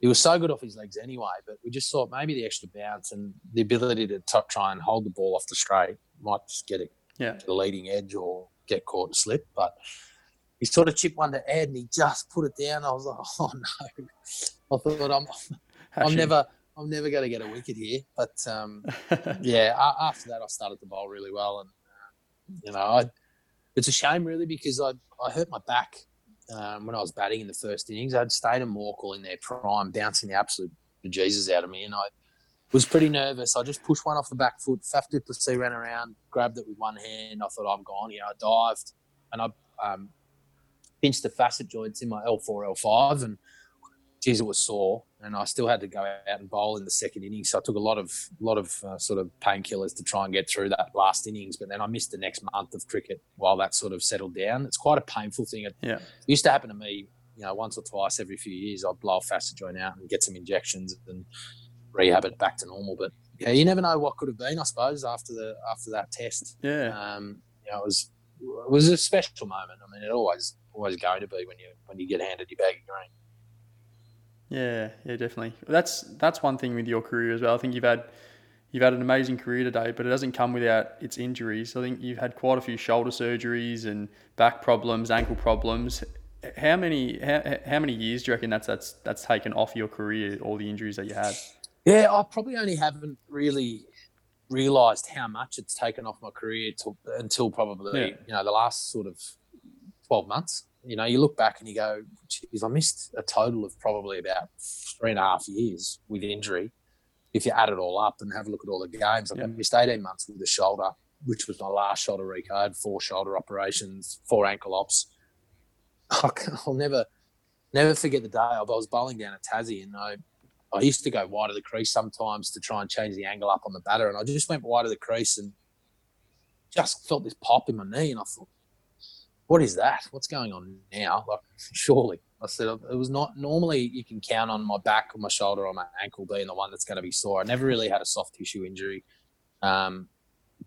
he was so good off his legs anyway. But we just thought maybe the extra bounce and the ability to t- try and hold the ball off the straight might just get it Yeah. to the leading edge or get caught and slip. But he sort of chipped one to Ed and he just put it down. I was like, oh no. I thought I'm I'm never I'm never going to get a wicket here. But um, yeah, after that I started to bowl really well, and you know, I, it's a shame really because I I hurt my back um, when I was batting in the first innings. I'd Steyn and Morkel in their prime, bouncing the absolute bejesus out of me, and I was pretty nervous. I just pushed one off the back foot. Faf du ran around, grabbed it with one hand. I thought I'm gone. You know, I dived and I um, pinched the facet joints in my L4, L5, and geez, it was sore. And I still had to go out and bowl in the second innings. So I took a lot of lot of uh, sort of painkillers to try and get through that last innings. But then I missed the next month of cricket while that sort of settled down. It's quite a painful thing. It Yeah. used to happen to me, you know, once or twice every few years. I'd blow a facet joint out and get some injections and rehab it back to normal. But yeah, you never know what could have been. I suppose after the after that test, Yeah. um, you know, it was it was a special moment. I mean, it always always going to be when you when you get handed your baggy green. Yeah, yeah, definitely. That's that's one thing with your career as well. I think you've had you've had an amazing career today, but it doesn't come without its injuries. I think you've had quite a few shoulder surgeries and back problems, ankle problems. How many how, how many years do you reckon that's that's that's taken off your career? All the injuries that you had. Yeah, I probably only haven't really realised how much it's taken off my career till, until probably Yeah. you know the last sort of twelve months. You know, you look back and you go, "Geez, I missed a total of probably about three and a half years with injury." If you add it all up and have a look at all the games, like I Yeah. missed eighteen months with the shoulder, which was my last shoulder recode, four shoulder operations, four ankle ops. I'll never, never forget the day I was bowling down at Tassie, and I I used to go wide of the crease sometimes to try and change the angle up on the batter, and I just went wide of the crease and just felt this pop in my knee, and I thought, "What is that? What's going on now?" Like, surely, I said it was not. Normally, you can count on my back or my shoulder or my ankle being the one that's going to be sore. I never really had a soft tissue injury, um,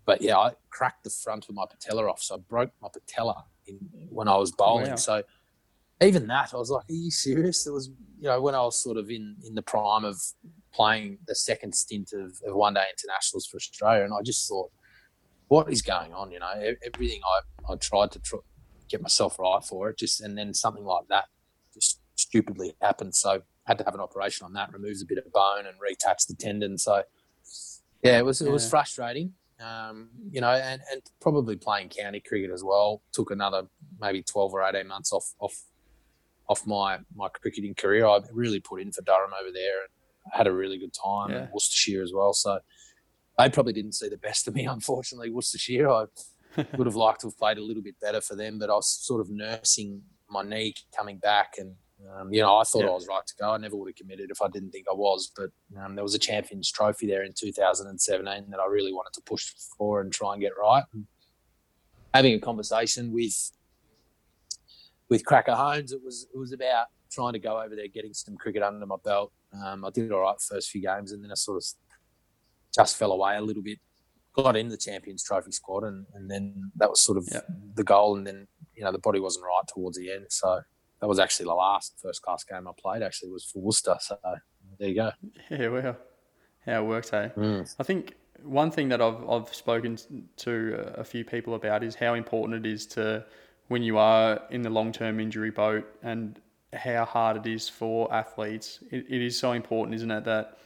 but yeah, I cracked the front of my patella off, so I broke my patella in when I was bowling. Wow. So even that, I was like, "Are you serious?" It was, you know, when I was sort of in in the prime of playing the second stint of, of one day internationals for Australia, and I just thought, "What is going on?" You know, everything I I tried to tr- get myself right for it, just and then something like that just stupidly happened. So had to have an operation on that, removes a bit of bone and reattach the tendon. So yeah, it was it was frustrating. Um, you know, and, and probably playing county cricket as well took another maybe twelve or eighteen months off off off my my cricketing career. I really put in for Durham over there and had a really good time, yeah. and Worcestershire as well. So they probably didn't see the best of me, unfortunately. Worcestershire, I would have liked to have played a little bit better for them, but I was sort of nursing my knee coming back, and um, you know I thought yeah. I was right to go. I never would have committed if I didn't think I was, but um, there was a Champions Trophy there in 2017 that I really wanted to push for and try and get right. And having a conversation with with Cracker Hohns, it was it was about trying to go over there, getting some cricket under my belt. Um, I did all right first few games, and then I sort of just fell away a little bit. Got in the Champions Trophy squad, and, and then that was sort of yep. the goal. And then you know the body wasn't right towards the end, so that was actually the last first class game I played. Actually, was for Worcester. So there you go. Yeah, well, how it works, hey. Mm. I think one thing that I've I've spoken to a few people about is how important it is to when you are in the long term injury boat and how hard it is for athletes. It, it is so important, isn't it, that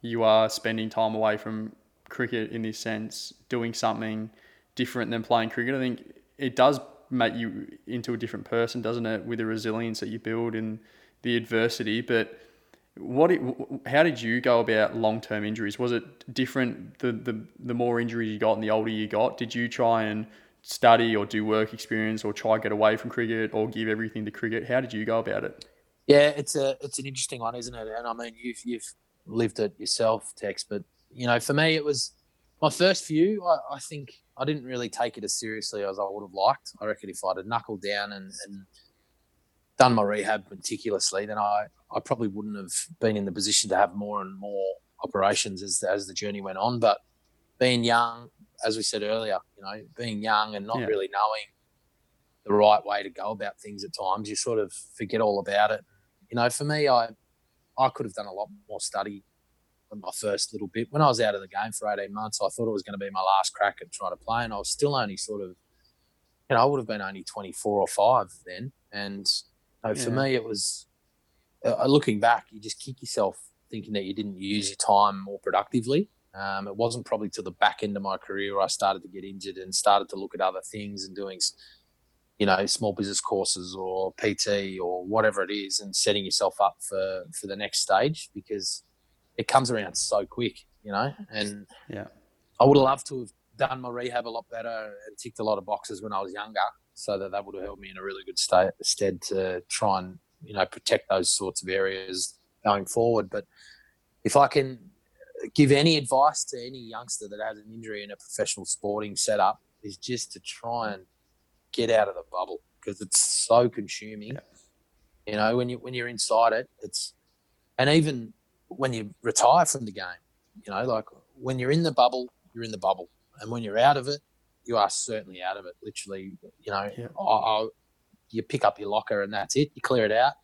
you are spending time away from cricket in this sense, doing something different than playing cricket. I think it does make you into a different person, doesn't it, with the resilience that you build in the adversity. But what? How did you go about long term injuries? Was it different the, the the more injuries you got and the older you got? Did you try and study or do work experience or try get away from cricket or give everything to cricket? How did you go about it? Yeah, it's a it's an interesting one, isn't it? And I mean, you've you've lived it yourself, Tex. But you know, for me, it was my first few. I, I think I didn't really take it as seriously as I would have liked. I reckon if I'd have knuckled down and, and done my rehab meticulously, then I I probably wouldn't have been in the position to have more and more operations as as the journey went on. But being young, as we said earlier, you know, being young and not yeah. really knowing the right way to go about things at times, you sort of forget all about it. You know, for me, I I could have done a lot more study my first little bit. When I was out of the game for 18 months, I thought it was going to be my last crack at trying to play, and I was still only sort of, you know, I would have been only 24 or five then. And you know, for yeah. me, it was uh, looking back, you just kick yourself thinking that you didn't use your time more productively. Um, it wasn't probably till the back end of my career I started to get injured and started to look at other things and doing, you know, small business courses or PT or whatever it is, and setting yourself up for for the next stage because it comes around so quick, you know. And yeah, I would have loved to have done my rehab a lot better and ticked a lot of boxes when I was younger, so that that would have held me in a really good state, stead to try and you know protect those sorts of areas going forward. But if I can give any advice to any youngster that has an injury in a professional sporting setup is just to try and get out of the bubble because it's so consuming. Yeah. You know, when you when you're inside it, it's and even when you retire from the game, you know, like when you're in the bubble, you're in the bubble, and when you're out of it, you are certainly out of it. Literally, you know, yeah. I, I, you pick up your locker and that's it. You clear it out,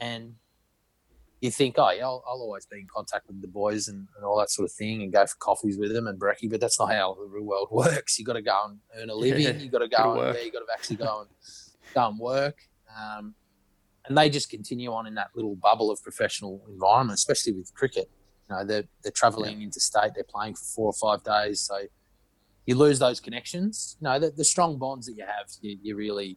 and you think, oh, yeah, I'll, I'll, always be in contact with the boys and, and, all that sort of thing and go for coffees with them and brekkie, but that's not how the real world works. you got to go and earn a living. Yeah, you got to go and yeah, you got to actually go and go and work. Um, and they just continue on in that little bubble of professional environment, especially with cricket. You know, they're, they're traveling yeah. interstate, they're playing for four or five days. So you lose those connections. You know, the, the strong bonds that you have, you, you really,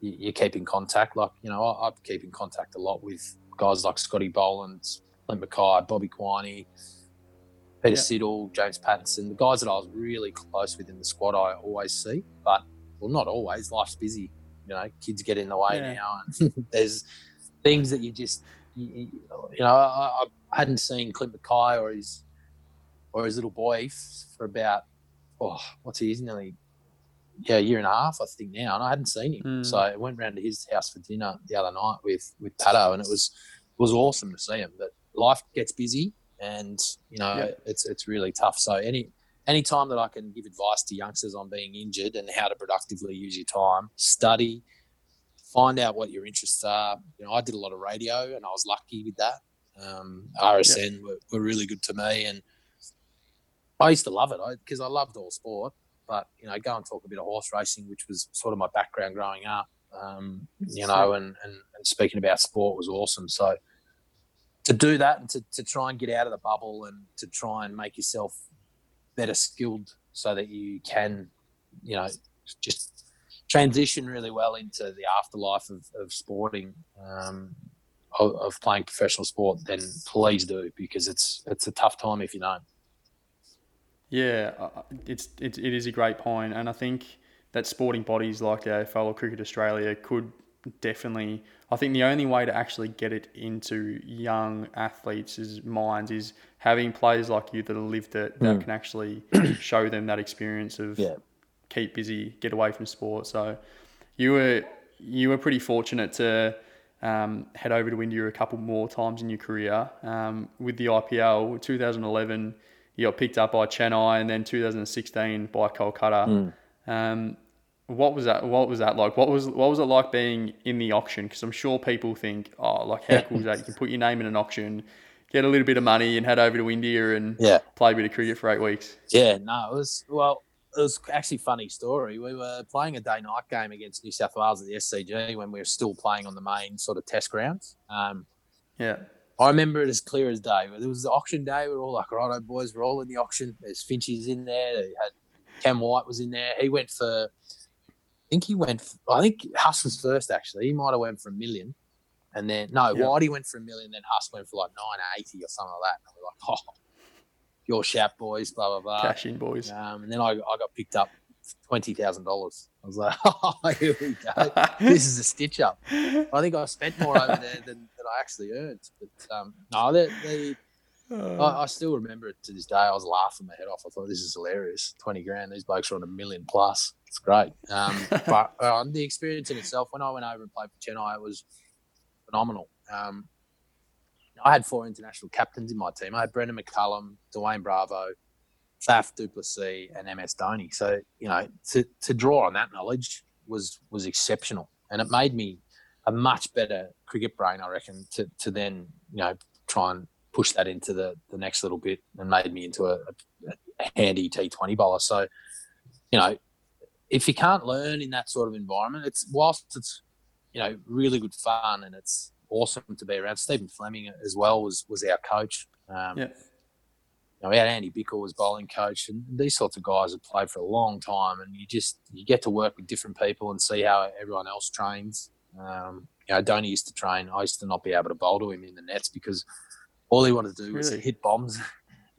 you, you, keep in contact. Like, you know, I, I keep in contact a lot with guys like Scotty Boland, Clint McKay, Bobby Quiney, Peter yeah. Siddle, James Pattinson, the guys that I was really close with in the squad, I always see. But, well, not always. Life's busy. You know, kids get in the way yeah. now. And there's things that you just, you, you know, I, I, hadn't seen Clint McKay or his or his little boy for about, oh, what's he? He's nearly yeah, a year and a half, I think now, and I hadn't seen him. Mm. So I went round to his house for dinner the other night with with Pato, and it was it was awesome to see him. But life gets busy, and you know yeah. it's it's really tough. So any any time that I can give advice to youngsters on being injured and how to productively use your time, study, find out what your interests are. You know, I did a lot of radio, and I was lucky with that. Um, RSN were, were really good to me, and I used to love it because I, I loved all sport. But you know, go and talk a bit of horse racing, which was sort of my background growing up. Um, you know, and, and, and speaking about sport was awesome. So to do that and to, to try and get out of the bubble and to try and make yourself better skilled so that you can, you know, just transition really well into the afterlife of, of sporting, um, of, of, playing professional sport, then please do because it's it's a tough time if you don't. Yeah, it's it, it is a great point, and I think that sporting bodies like the AFL or Cricket Australia could definitely. I think the only way to actually get it into young athletes' minds is having players like you that have lived it that mm. can actually show them that experience of yeah. keep busy, get away from sport. So you were you were pretty fortunate to um, head over to India a couple more times in your career um, with the IPL. 2011 you got picked up by Chennai, and then 2016 by Kolkata. Mm. Um, what was that? What was that like? What was what was it like being in the auction? Because I'm sure people think, oh, like how cool is that? You can put your name in an auction, get a little bit of money, and head over to India and yeah. play a bit of cricket for eight weeks. Yeah, no, it was well. It was actually funny story. We were playing a day night game against New South Wales at the SCG when we were still playing on the main sort of test grounds. Um, yeah. I remember it as clear as day. It was the auction day. We were all like, righto, boys, we're all in the auction. There's Finchie's in there. They had Cam White was in there. He went for, think he went, I think Huss was first actually. He might have went for a million. And then, no, yep. Whitey went for a million. Then Huss went for like 980 or something like that. And we're like, oh, your shout, boys, blah, blah, blah. Cash in, boys. Um, and then I, I got picked up twenty thousand dollars. I was like, oh, here we go. this is a stitch up. I think I spent more over there than, than I actually earned. But um, no, they, they oh. I, I, still remember it to this day. I was laughing my head off. I thought this is hilarious. Twenty grand. These blokes are on a million plus. It's great. Um, but uh, the experience in itself, when I went over and played for Chennai, it was phenomenal. Um, I had four international captains in my team. I had Brendon McCullum, Dwayne Bravo, Faf du Plessis and MS Dhoni. So you know, to, to draw on that knowledge was was exceptional, and it made me a much better cricket brain, I reckon, to to then you know try and push that into the the next little bit, and made me into a, a handy T Twenty bowler. So you know, if you can't learn in that sort of environment, it's whilst it's you know really good fun and it's awesome to be around. Stephen Fleming as well was was our coach. Um, yeah know, we had Andy Bichel as bowling coach, and these sorts of guys have played for a long time, and you just you get to work with different people and see how everyone else trains. Um, you know, Dhoni used to train. I used to not be able to bowl to him in the nets because all he wanted to do was hit bombs,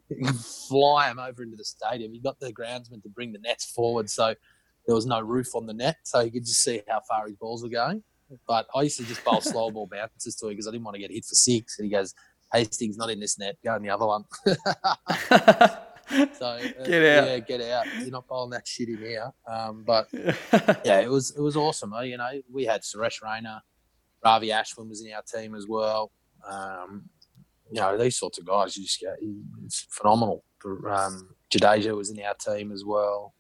fly him over into the stadium. He got the groundsman to bring the nets forward, so there was no roof on the net, so you could just see how far his balls were going. But I used to just bowl slow ball bounces to him because I didn't want to get hit for six. And he goes, Hastings not in this net. Go in the other one. so uh, get out. Yeah, get out. You're not bowling that shit in here. Um, but yeah, it was it was awesome. Uh, you know, we had Suresh Raina, Ravi Ashwin was in our team as well. Um, you know, these sorts of guys, you just get it's phenomenal. Um, Jadeja was in our team as well.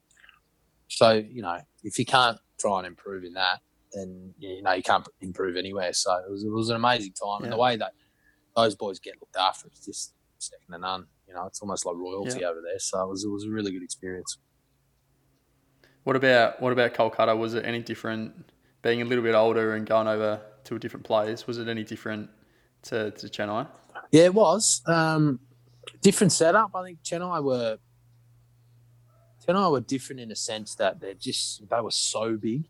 So you know, if you can't try and improve in that, then you know you can't improve anywhere. So it was it was an amazing time, yeah. and the way that those boys get looked after. is just second to none. You know, it's almost like royalty yeah. over there. So it was it was a really good experience. What about what about Kolkata? Was it any different being a little bit older and going over to a different place? Was it any different to, to Chennai? Yeah, it was. Um, different setup. I think Chennai were Chennai were different in a sense that they're just they were so big.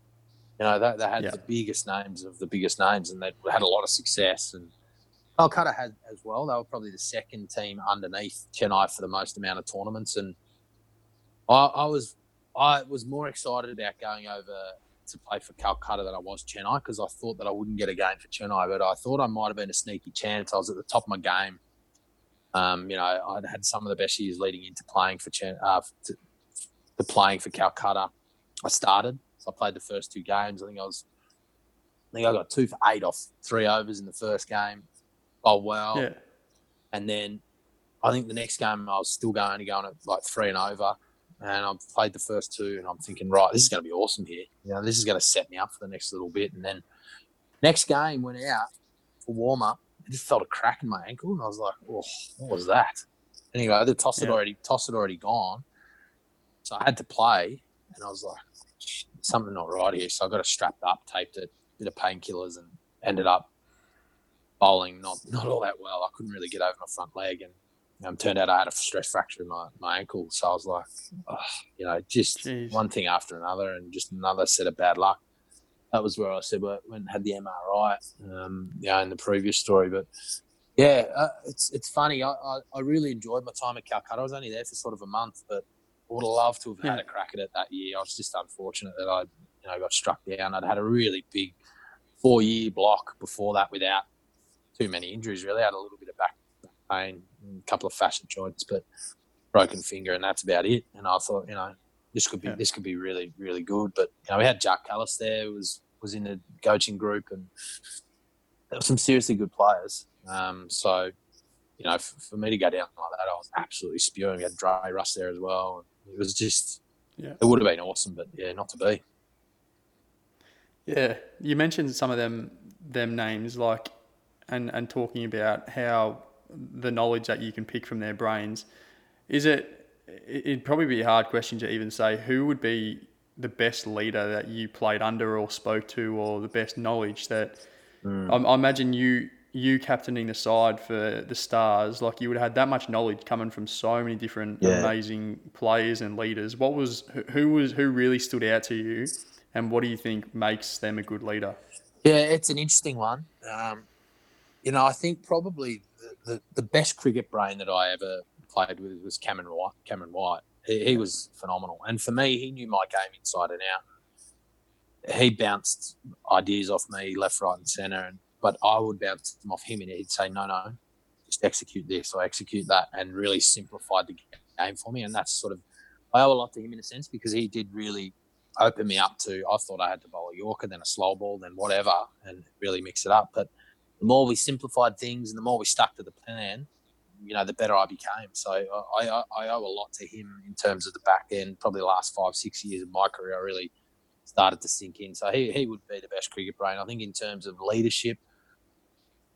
You know, they, they had yeah. the biggest names of the biggest names, and they had a lot of success. And Calcutta had as well. They were probably the second team underneath Chennai for the most amount of tournaments, and I, I was I was more excited about going over to play for Calcutta than I was Chennai because I thought that I wouldn't get a game for Chennai, but I thought I might have been a sneaky chance. I was at the top of my game. Um, you know, I'd had some of the best years leading into playing for Chen, uh, to, to playing for Calcutta. I started, so I played the first two games. I think I was, I think I got two for eight off three overs in the first game oh well. Yeah. And then I think the next game I was still going to go on at like three and over. And I've played the first two and I'm thinking, right, this is going to be awesome here. You know, this is going to set me up for the next little bit. And then Next game went out for warm up. I just felt a crack in my ankle, and I was like, "Oh, what was that?" Anyway, the toss had Yeah. already toss had already gone, so I had to play, and I was like, "Something not right here." So I got it strapped up, taped it, bit of painkillers, and ended up bowling not not all that well. I couldn't really get over my front leg, and um, turned out I had a stress fracture in my, my ankle. So I was like, oh, you know, just Jeez. one thing after another, and just another set of bad luck. That was where I said well, when had the MRI, um, you know, in the previous story. But yeah, uh, it's it's funny. I, I, I really enjoyed my time at Calcutta. I was only there for sort of a month, but I would have loved to have had Yeah. a crack at it that year. I was just unfortunate that I, you know, got struck down. I'd had a really big four year block before that without too many injuries. Really, I had a little bit of back pain, and a couple of facet joints, but broken finger, and that's about it. And I thought, you know, this could be Yeah. this could be really really good. But you know, we had Jacques Kallis there, was was in the coaching group, and there were some seriously good players. Um, so. You know, for, for me to go down like that, I was absolutely spewing. We had Dre Russ there as well. It was just, Yeah. it would have been awesome, but yeah, not to be. Yeah, you mentioned some of them them names like, and and talking about how the knowledge that you can pick from their brains. Is it? It'd probably be a hard question to even say who would be the best leader that you played under or spoke to, or the best knowledge that. I, I imagine you you captaining the side for the Stars, like you would have had that much knowledge coming from so many different Yeah. amazing players and leaders. What was who- who was who really stood out to you, and what do you think makes them a good leader? Yeah, it's an interesting one. Um, you know, I think probably the, the, best cricket brain that I ever played with was Cameron White. Cameron White. He, he was phenomenal, and for me, he knew my game inside and out. He bounced ideas off me left, right, and centre, and but I would bounce them off him, and he'd say, "No, no, just execute this or execute that," and really simplified the game for me. And that's sort of I owe a lot to him in a sense because he did really open me up to. I thought I had to bowl a Yorker, then a slow ball, then whatever, and really mix it up. But the more we simplified things and the more we stuck to the plan, you know, the better I became. So I, I, I owe a lot to him in terms of the back end. Probably the last five, six years of my career, I really started to sink in. So he, he would be the best cricket brain. I think in terms of leadership,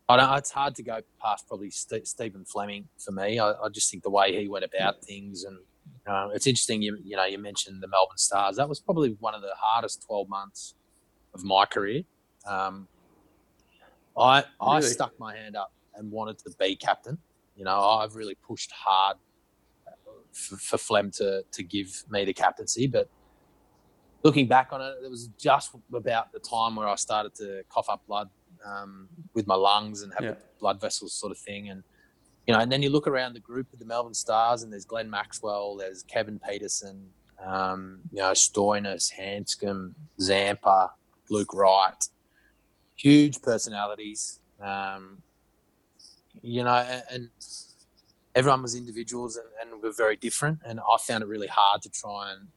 I don't. It's hard to go past probably St- Stephen Fleming for me. I, I just think the way he went about things, and uh, it's interesting. You you know you mentioned the Melbourne Stars. That was probably one of the hardest twelve months of my career. Um, I I Really? stuck my hand up and wanted to be captain. You know, I've really pushed hard for, for Flem to to give me the captaincy, but looking back on it, it was just about the time where I started to cough up blood um, with my lungs and have Yeah. the blood vessels sort of thing. And, you know, and then you look around the group of the Melbourne Stars and there's Glenn Maxwell, there's Kevin Pietersen, um, you know, Stoinis, Handscomb, Zampa, Luke Wright, huge personalities. Um, you know, and, and everyone was individuals and, and were very different. And I found it really hard to try and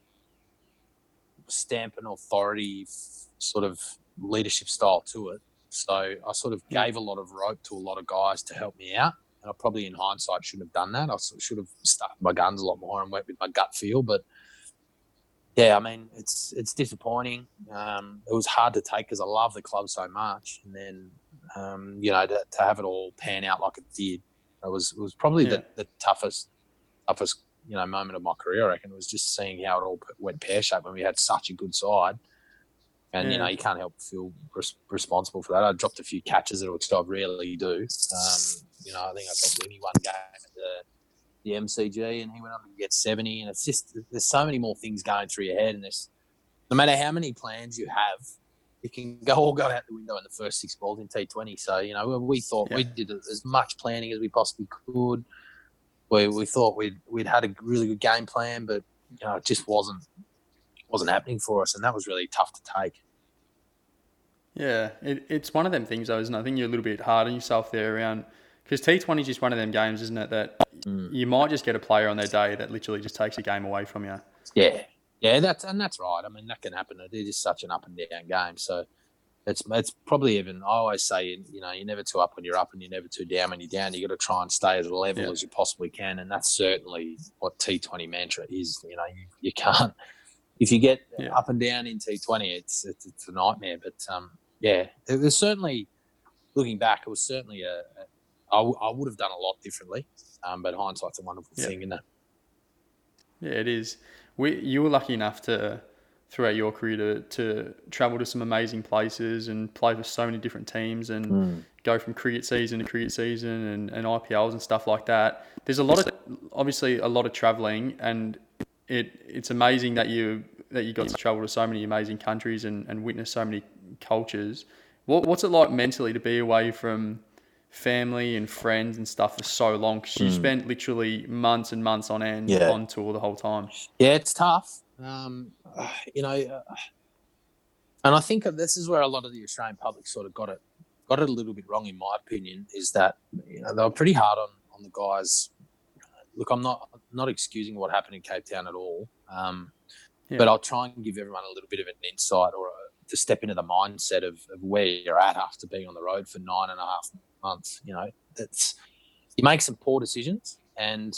stamp an authority f- sort of leadership style to it. So I sort of gave a lot of rope to a lot of guys to help me out. And I probably, in hindsight, shouldn't have done that. I should have stuck my guns a lot more and went with my gut feel. But yeah, I mean, it's it's disappointing. Um, it was hard to take because I love the club so much, and then um, you know to, to have it all pan out like it did, it was it was probably Yeah. the, the toughest toughest you know moment of my career. I reckon it was just seeing how it all went pear shaped when we had such a good side, and you know you can't help feel res- responsible for that. I dropped a few catches, which I rarely do. Um, you know, I think I dropped only one game at the the MCG, and he went on to get seventy. And it's just there's so many more things going through your head, and there's no matter how many plans you have, it can go all go out the window in the first six balls in T20. So you know, we, thought we did as much planning as we possibly could. We, we thought we'd we'd had a really good game plan, but you know, it just wasn't wasn't happening for us, and that was really tough to take. Yeah, it, it's one of them things though, isn't it? I think you're a little bit hard on yourself there around because T20 is just one of them games, isn't it? That Mm. you might just get a player on their day that literally just takes a game away from you. Yeah, yeah, that's and that's right. I mean, that can happen. It is such an up and down game, so it's it's probably even. I always say, you know, you're never too up when you're up, and you're never too down when you're down. You got to try and stay as level Yeah. as you possibly can, and that's certainly what T20 mantra is. You know, you, you can't if you get Yeah. up and down in T20, it's, it's it's a nightmare. But um, yeah, it was certainly looking back. It was certainly a. a I, w- I would have done a lot differently, um, but hindsight's a wonderful Yeah. thing, isn't it? Yeah, it is. We you were lucky enough to throughout your career to, to travel to some amazing places and play for so many different teams and go from cricket season to cricket season and, and IPLs and stuff like that. There's a lot of obviously a lot of traveling and it it's amazing that you that you got to travel to so many amazing countries and, and witness so many cultures. What what's it like mentally to be away from family and friends and stuff for so long? Because you spent literally months and months on end Yeah. on tour the whole time. Yeah, it's tough. Um, you know, uh, and I think this is where a lot of the Australian public sort of got it got it a little bit wrong, in my opinion. Is that you know they were pretty hard on on the guys. Look, I'm not not excusing what happened in Cape Town at all, um, Yeah. but I'll try and give everyone a little bit of an insight or a, to step into the mindset of, of where you're at after being on the road for nine and a half months. You know, it's you make some poor decisions and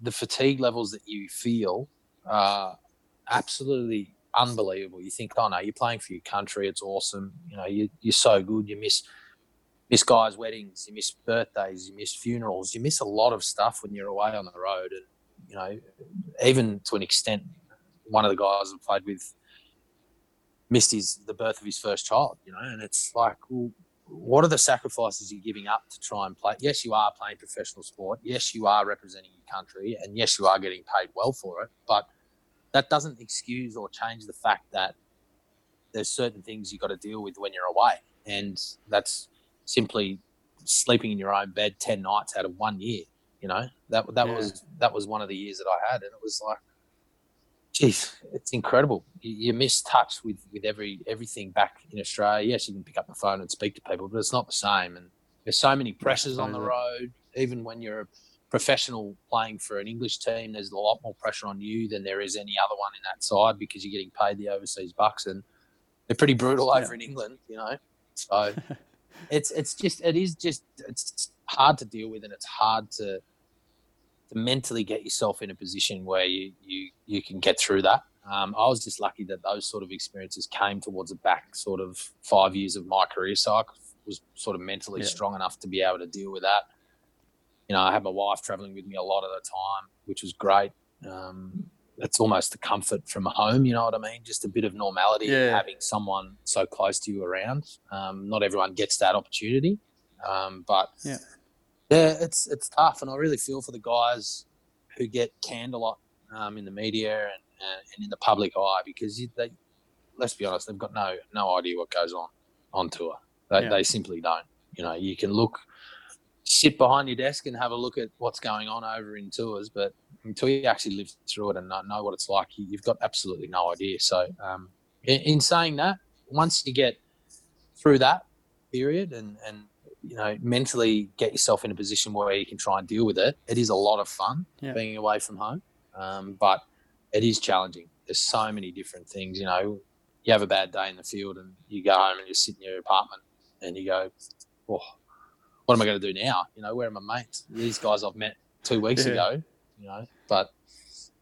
the fatigue levels that you feel are absolutely unbelievable. You think, oh no, you're playing for your country. It's awesome. You know, you, you're so good. You miss miss guys' weddings. You miss birthdays. You miss funerals. You miss a lot of stuff when you're away on the road. And you know, even to an extent, one of the guys I played with missed his the birth of his first child. You know, and it's like, well, what are the sacrifices you're giving up to try and play? Yes, you are playing professional sport. Yes, you are representing your country, and yes, you are getting paid well for it. But that doesn't excuse or change the fact that there's certain things you've got to deal with when you're away, and that's simply sleeping in your own bed ten nights out of one year. You know that that Yeah. was that was one of the years that I had, and it was like, geez, it's incredible. You, you miss touch with with every everything back in Australia. Yes, you can pick up the phone and speak to people, but it's not the same. And there's so many pressures on the road. Even when you're a professional playing for an English team, there's a lot more pressure on you than there is any other one in that side because you're getting paid the overseas bucks, and they're pretty brutal Yeah. over in England, you know. So it's it's just it is just it's hard to deal with, and it's hard to to mentally get yourself in a position where you you you can get through that. Um, I was just lucky that those sort of experiences came towards the back sort of five years of my career, so I was sort of mentally Yeah. strong enough to be able to deal with that. You know, I had my wife traveling with me a lot of the time, which was great. Um, it's almost the comfort from home, you know what I mean? Just a bit of normality, Yeah. having someone so close to you around. Um, not everyone gets that opportunity, um, but Yeah. Yeah, it's it's tough, and I really feel for the guys who get canned a lot um, in the media and, and, and in the public eye because they, let's be honest, they've got no no idea what goes on on tour. They, Yeah. they simply don't. You know, you can look, sit behind your desk and have a look at what's going on over in tours, but until you actually live through it and know, what it's like, you, you've got absolutely no idea. So, um, in, in saying that, once you get through that period and and you know mentally get yourself in a position where you can try and deal with it, it is a lot of fun Yeah. being away from home, um, but it is challenging. There's so many different things. You know, you have a bad day in the field and you go home and you sit in your apartment and you go, oh, what am I going to do now? You know, where are my mates? These guys I've met two weeks Yeah. ago. You know, but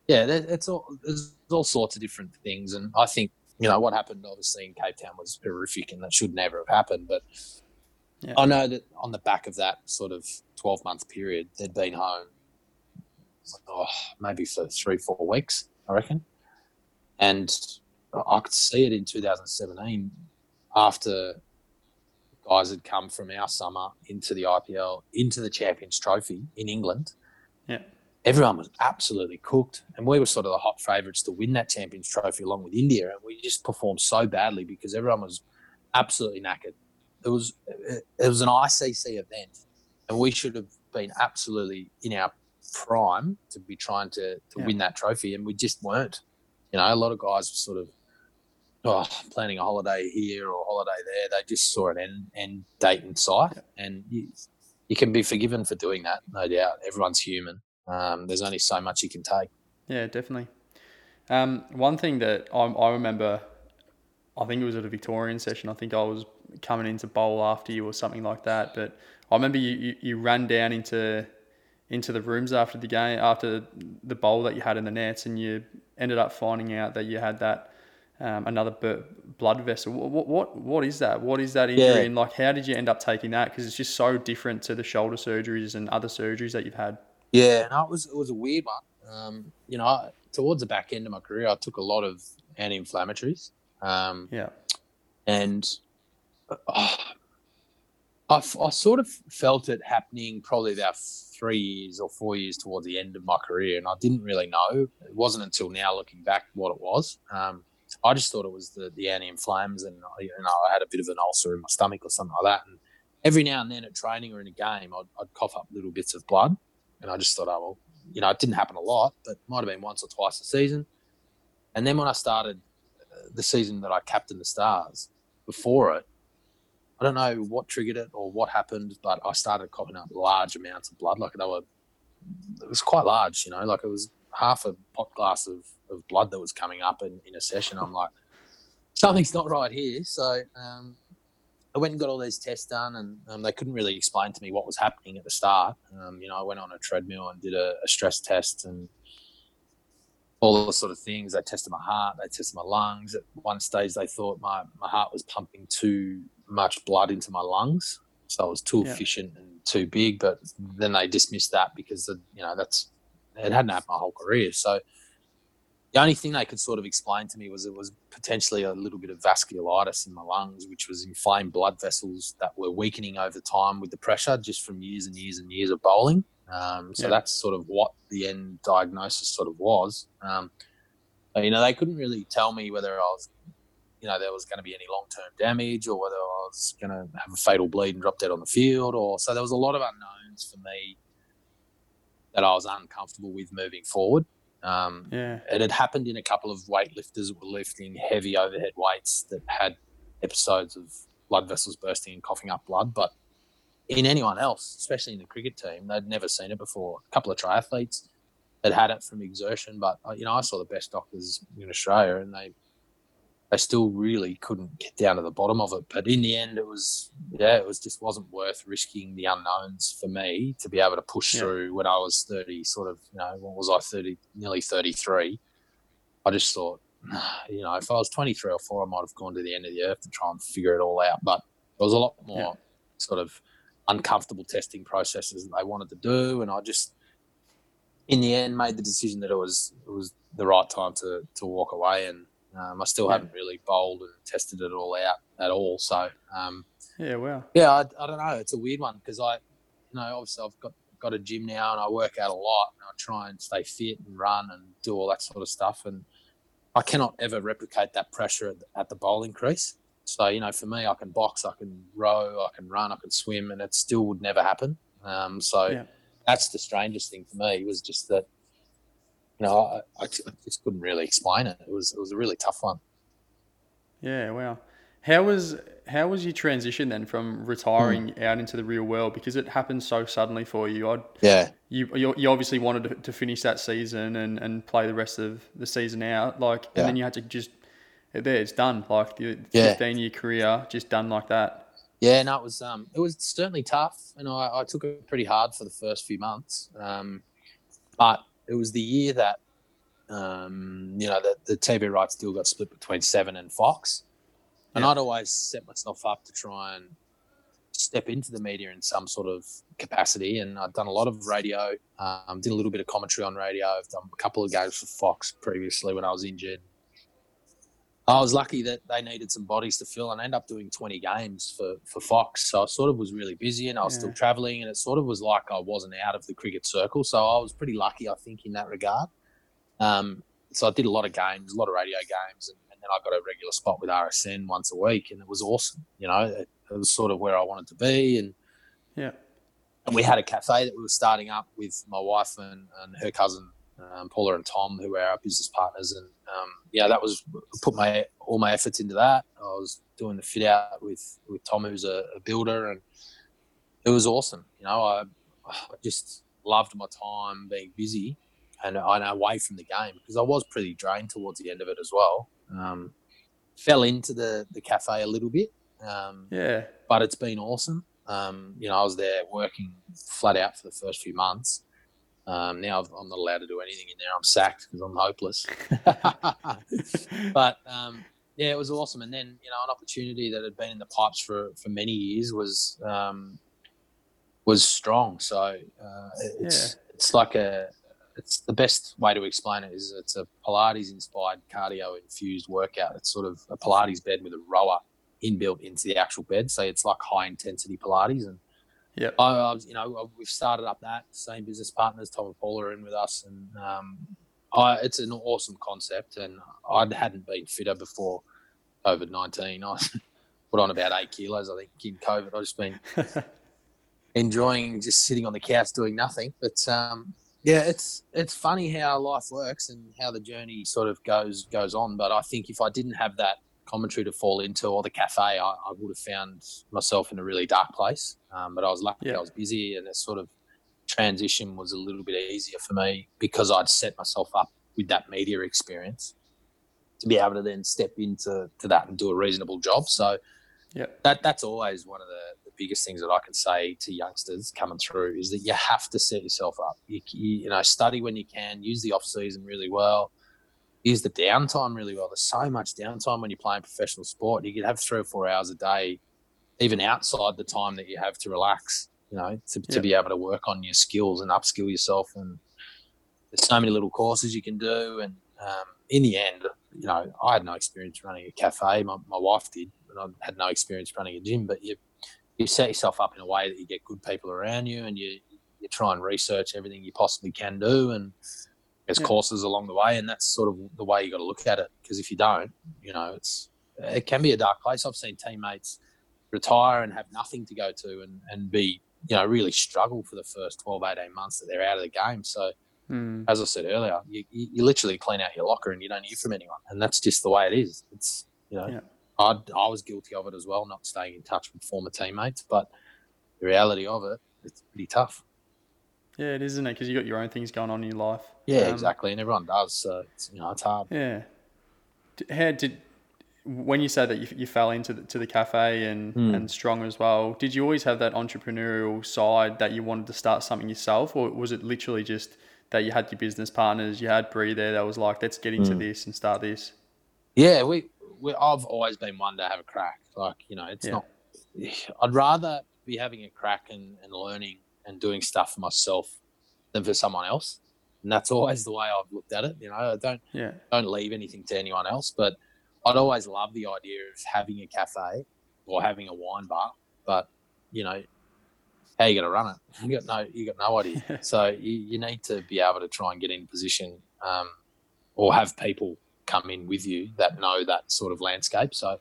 yeah, it's all there's all sorts of different things, and I think you know what happened obviously in Cape Town was horrific, and that should never have happened. But Yeah. I know that on the back of that sort of twelve month period, they'd been home, oh, maybe for three four weeks, I reckon, and I could see it in 2017 after guys had come from our summer into the IPL, into the Champions Trophy in England. Yeah. Everyone was absolutely cooked, and we were sort of the hot favourites to win that Champions Trophy along with India, and we just performed so badly because everyone was absolutely knackered. It was it, was an ICC event, and we should have been absolutely in our prime to be trying to, to Yeah. win that trophy, and we just weren't. You know, a lot of guys were sort of oh, planning a holiday here or a holiday there. They just saw an end, end date in sight, and you, you can be forgiven for doing that, no doubt. Everyone's human. Um, there's only so much you can take. Yeah, definitely. Um, one thing that I, I remember, I think it was at a Victorian session. I think I was coming into bowl after you or something like that. But I remember you, you, you ran down into into the rooms after the game, after the bowl that you had in the nets, and you ended up finding out that you had that um, another b- blood vessel. What, what what is that? What is that injury? Yeah. And like, how did you end up taking that? Because it's just so different to the shoulder surgeries and other surgeries that you've had. Yeah, no, it was it was a weird one. Um, you know, I, towards the back end of my career, I took a lot of anti-inflammatories, um, Yeah. and uh, I, I sort of felt it happening probably about three years or four years towards the end of my career, and I didn't really know. It wasn't until now, looking back, what it was. Um, I just thought it was the the anti-inflams, and you know, I had a bit of an ulcer in my stomach or something like that. And every now and then at training or in a game, I'd, I'd cough up little bits of blood, and I just thought, oh well, you know, it didn't happen a lot, but might have been once or twice a season. And then when I started uh, the season that I captained the Stars, before it, I don't know what triggered it or what happened, but I started coughing up large amounts of blood. Like they were, it was quite large, you know, like it was half a pot glass of, of blood that was coming up in, in a session. I'm like, something's not right here. So um, I went and got all these tests done, and um, they couldn't really explain to me what was happening at the start. Um, you know, I went on a treadmill and did a, a stress test and all those sort of things. They tested my heart, they tested my lungs. At one stage, they thought my, my heart was pumping too much blood into my lungs, so it was too Yeah. efficient and too big. But then they dismissed that because of, you know that's it hadn't happened my whole career. So the only thing they could sort of explain to me was it was potentially a little bit of vasculitis in my lungs, which was inflamed blood vessels that were weakening over time with the pressure just from years and years and years of bowling. Um, so Yeah. that's sort of what the end diagnosis sort of was. Um, but, you know, they couldn't really tell me whether I was, you know, there was going to be any long term damage or whether I was going to have a fatal bleed and drop dead on the field. Or so there was a lot of unknowns for me that I was uncomfortable with moving forward. Um, Yeah. it had happened in a couple of weightlifters that were lifting heavy overhead weights that had episodes of blood vessels bursting and coughing up blood. But in anyone else, especially in the cricket team, they'd never seen it before. A couple of triathletes had had it from exertion, but uh, you know, I saw the best doctors in Australia, and they they still really couldn't get down to the bottom of it. But in the end, it was yeah, it was just wasn't worth risking the unknowns for me to be able to push Yeah. through when I was thirty. Sort of, you know, what was I thirty? Nearly thirty three. I just thought, you know, if I was twenty three or four, I might have gone to the end of the earth to try and figure it all out. But there was a lot more Yeah. sort of uncomfortable testing processes that they wanted to do, and I just, in the end, made the decision that it was it was the right time to to walk away and. Um, I still Yeah. haven't really bowled and tested it all out at all. So, um, Yeah. Wow. yeah, I, I don't know. It's a weird one because I, you know, obviously I've got got a gym now and I work out a lot and I try and stay fit and run and do all that sort of stuff. And I cannot ever replicate that pressure at the, at the bowling crease. So, you know, for me, I can box, I can row, I can run, I can swim, and it still would never happen. Um, so Yeah. that's the strangest thing for me was just that, know, I, I just couldn't really explain it. It was it was a really tough one. Yeah, wow. How was how was your transition then from retiring out into the real world because it happened so suddenly for you? I'd, Yeah. you you you obviously wanted to, to finish that season and, and play the rest of the season out, like, Yeah. and then you had to just there it's done, like the Yeah. fifteen year career just done like that. Yeah, no, it was um, it was certainly tough, and I, I took it pretty hard for the first few months. Um, but it was the year that um, you know the, the TV rights deal got split between Seven and Fox, and Yeah. I'd always set myself up to try and step into the media in some sort of capacity. And I'd done a lot of radio, um, did a little bit of commentary on radio. I've done a couple of games for Fox previously when I was injured. I was lucky that they needed some bodies to fill, and I ended up doing 20 games for, for Fox. So I sort of was really busy, and I was still traveling, and it sort of was like I wasn't out of the cricket circle. So I was pretty lucky, I think, in that regard. Um, so I did a lot of games, a lot of radio games, and, and then I got a regular spot with RSN once a week, and it was awesome. You know, it, it was sort of where I wanted to be, and Yeah. and we had a cafe that we were starting up with my wife and, and her cousin um, Paula and Tom, who were our business partners, and um, yeah, that was put my all my efforts into that. I was doing the fit out with with Tom, who's a, a builder, and it was awesome. You know, I, I just loved my time being busy and and away from the game because I was pretty drained towards the end of it as well. Um, fell into the the cafe a little bit. Um, Yeah. but it's been awesome. Um, you know, I was there working flat out for the first few months, Um, now i am not allowed to do anything in there. I'm sacked because I'm hopeless. but um, yeah, it was awesome. And then you know, an opportunity that had been in the pipes for for many years was um, was strong. So uh, it's yeah. it's like a it's the best way to explain it is it's a Pilates inspired cardio infused workout. It's sort of a Pilates bed with a rower inbuilt into the actual bed. So it's like high intensity Pilates. And yeah, I, I, was, you know, we've started up that same business partners, Tom and Paul are in with us. And um, I, it's an awesome concept. And I hadn't been fitter before COVID 19. I put on about eight kilos, I think, in COVID. I've just been enjoying just sitting on the couch doing nothing. But um, yeah, it's it's funny how life works and how the journey sort of goes goes on. But I think if I didn't have that commentary to fall into or the cafe, I, I would have found myself in a really dark place. Um, but I was lucky yeah. I was busy and the sort of transition was a little bit easier for me because I'd set myself up with that media experience to be able to then step into to that and do a reasonable job. So yeah, that that's always one of the biggest things that I can say to youngsters coming through is that you have to set yourself up. You, you, you know, study when you can, use the off season really well, use the downtime really well. There's so much downtime when you're playing professional sport. You could have three or four hours a day, even outside the time that you have to relax. You know, to, to be able to work on your skills and upskill yourself. And there's so many little courses you can do. And um, in the end, you know, I had no experience running a cafe. My, my wife did, and I had no experience running a gym. But you you set yourself up in a way that you get good people around you and you you try and research everything you possibly can do and there's yeah. courses along the way and that's sort of the way you got to look at it because if you don't you know it's it can be a dark place i've seen teammates retire and have nothing to go to and, and be you know really struggle for the first 12 18 months that they're out of the game so mm. as i said earlier you, you literally clean out your locker and you don't hear from anyone and that's just the way it is it's you know yeah. I, I was guilty of it as well, not staying in touch with former teammates. But the reality of it, it's pretty tough. Yeah, it is, isn't it? Because you got your own things going on in your life. Yeah, um, exactly, and everyone does. So it's, you know, it's hard. Yeah. How did when you said that you, you fell into the, to the cafe and mm. and strong as well? Did you always have that entrepreneurial side that you wanted to start something yourself, or was it literally just that you had your business partners, you had Bree there that was like, let's get into mm. this and start this? Yeah, we I've always been one to have a crack. Like you know, it's yeah. not. I'd rather be having a crack and, and learning and doing stuff for myself than for someone else. And that's always the way I've looked at it. You know, I don't yeah. don't leave anything to anyone else. But I'd always love the idea of having a cafe or having a wine bar. But you know, how you going to run it? You got no you got no idea. so you, you need to be able to try and get in position um, or have people come in with you that know that sort of landscape. So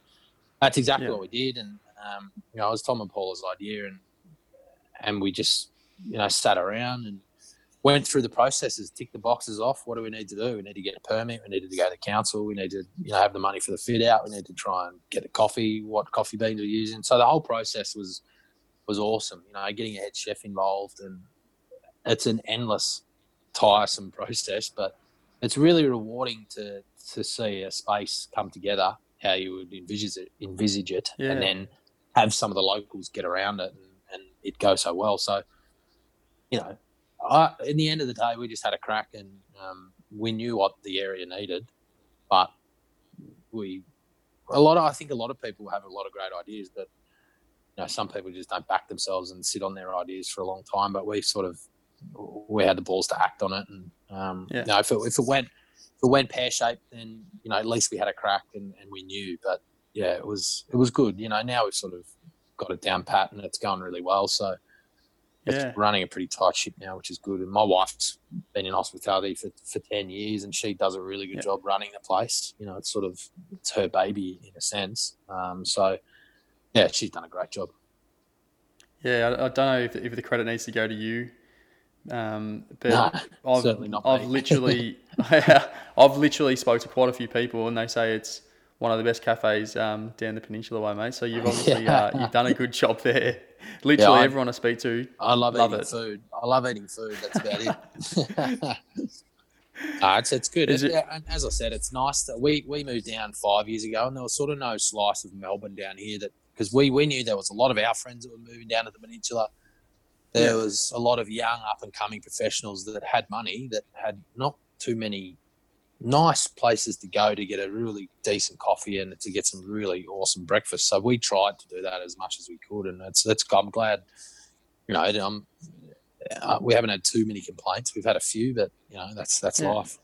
that's exactly yeah. what we did. And, um, you know, it was Tom and Paula's idea and, and we just, you know, sat around and went through the processes, ticked the boxes off. What do we need to do? We need to get a permit. We needed to go to council. We need to, you know, have the money for the fit out. We need to try and get the coffee, what coffee beans we're using. So the whole process was, was awesome. You know, getting a head chef involved and it's an endless, tiresome process, but it's really rewarding to to see a space come together how you would envisage it, envisage it, yeah. and then have some of the locals get around it, and, and it go so well. So, you know, I, in the end of the day, we just had a crack, and um, we knew what the area needed, but we a lot of I think a lot of people have a lot of great ideas, but you know, some people just don't back themselves and sit on their ideas for a long time. But we sort of we had the balls to act on it, and um, yeah. you know, if it, if it went if it went pear shaped, then you know at least we had a crack and, and we knew. But yeah, it was it was good. You know, now we've sort of got it down pat and it's going really well. So it's yeah. running a pretty tight ship now, which is good. And my wife's been in hospitality for, for ten years, and she does a really good yeah. job running the place. You know, it's sort of it's her baby in a sense. Um, so yeah, she's done a great job. Yeah, I, I don't know if, if the credit needs to go to you um, but nah, I've, certainly not I've literally, I've literally spoke to quite a few people, and they say it's one of the best cafes um, down the peninsula way, mate. So you've obviously yeah. uh, you've done a good job there. Literally, yeah, I, everyone I speak to, I love, love eating it. food. I love eating food. That's about it. uh, it's it's good. It, it, and as I said, it's nice that we we moved down five years ago, and there was sort of no slice of Melbourne down here that because we we knew there was a lot of our friends that were moving down to the peninsula there Yeah. was a lot of young up and coming professionals that had money that had not too many nice places to go to get a really decent coffee and to get some really awesome breakfast. So we tried to do that as much as we could, and it's that's I'm glad. You know, um, uh, we haven't had too many complaints. We've had a few, but you know, that's that's Yeah. life.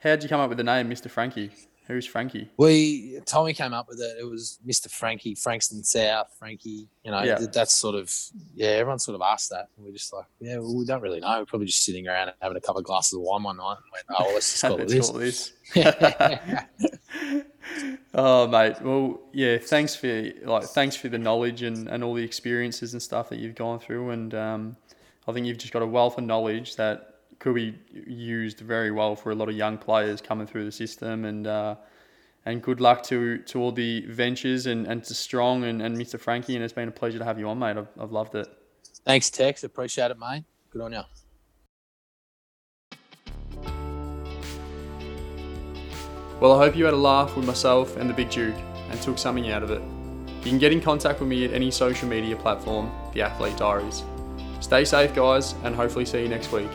How'd you come up with the name, Mr. Frankie? Who's Frankie? We Tommy came up with it. It was Mr. Frankie, Frankston South, Frankie. You know, Yeah. that's sort of yeah. Everyone sort of asked that, and we're just like, yeah, well, we don't really know. We're probably just sitting around and having a couple of glasses of wine one night, and went, oh, let's just call it this. call this. oh, mate. Well, yeah. Thanks for like thanks for the knowledge and, and all the experiences and stuff that you've gone through, and um, I think you've just got a wealth of knowledge that could be used very well for a lot of young players coming through the system, and uh, and good luck to to all the ventures and, and to Strong and, and Mr. Frankie, and it's been a pleasure to have you on, mate. I've, I've loved it. Thanks, Tex. Appreciate it, mate. Good on you. Well, I hope you had a laugh with myself and the Big Duke and took something out of it. You can get in contact with me at any social media platform, The Athlete Diaries. Stay safe, guys, and hopefully see you next week.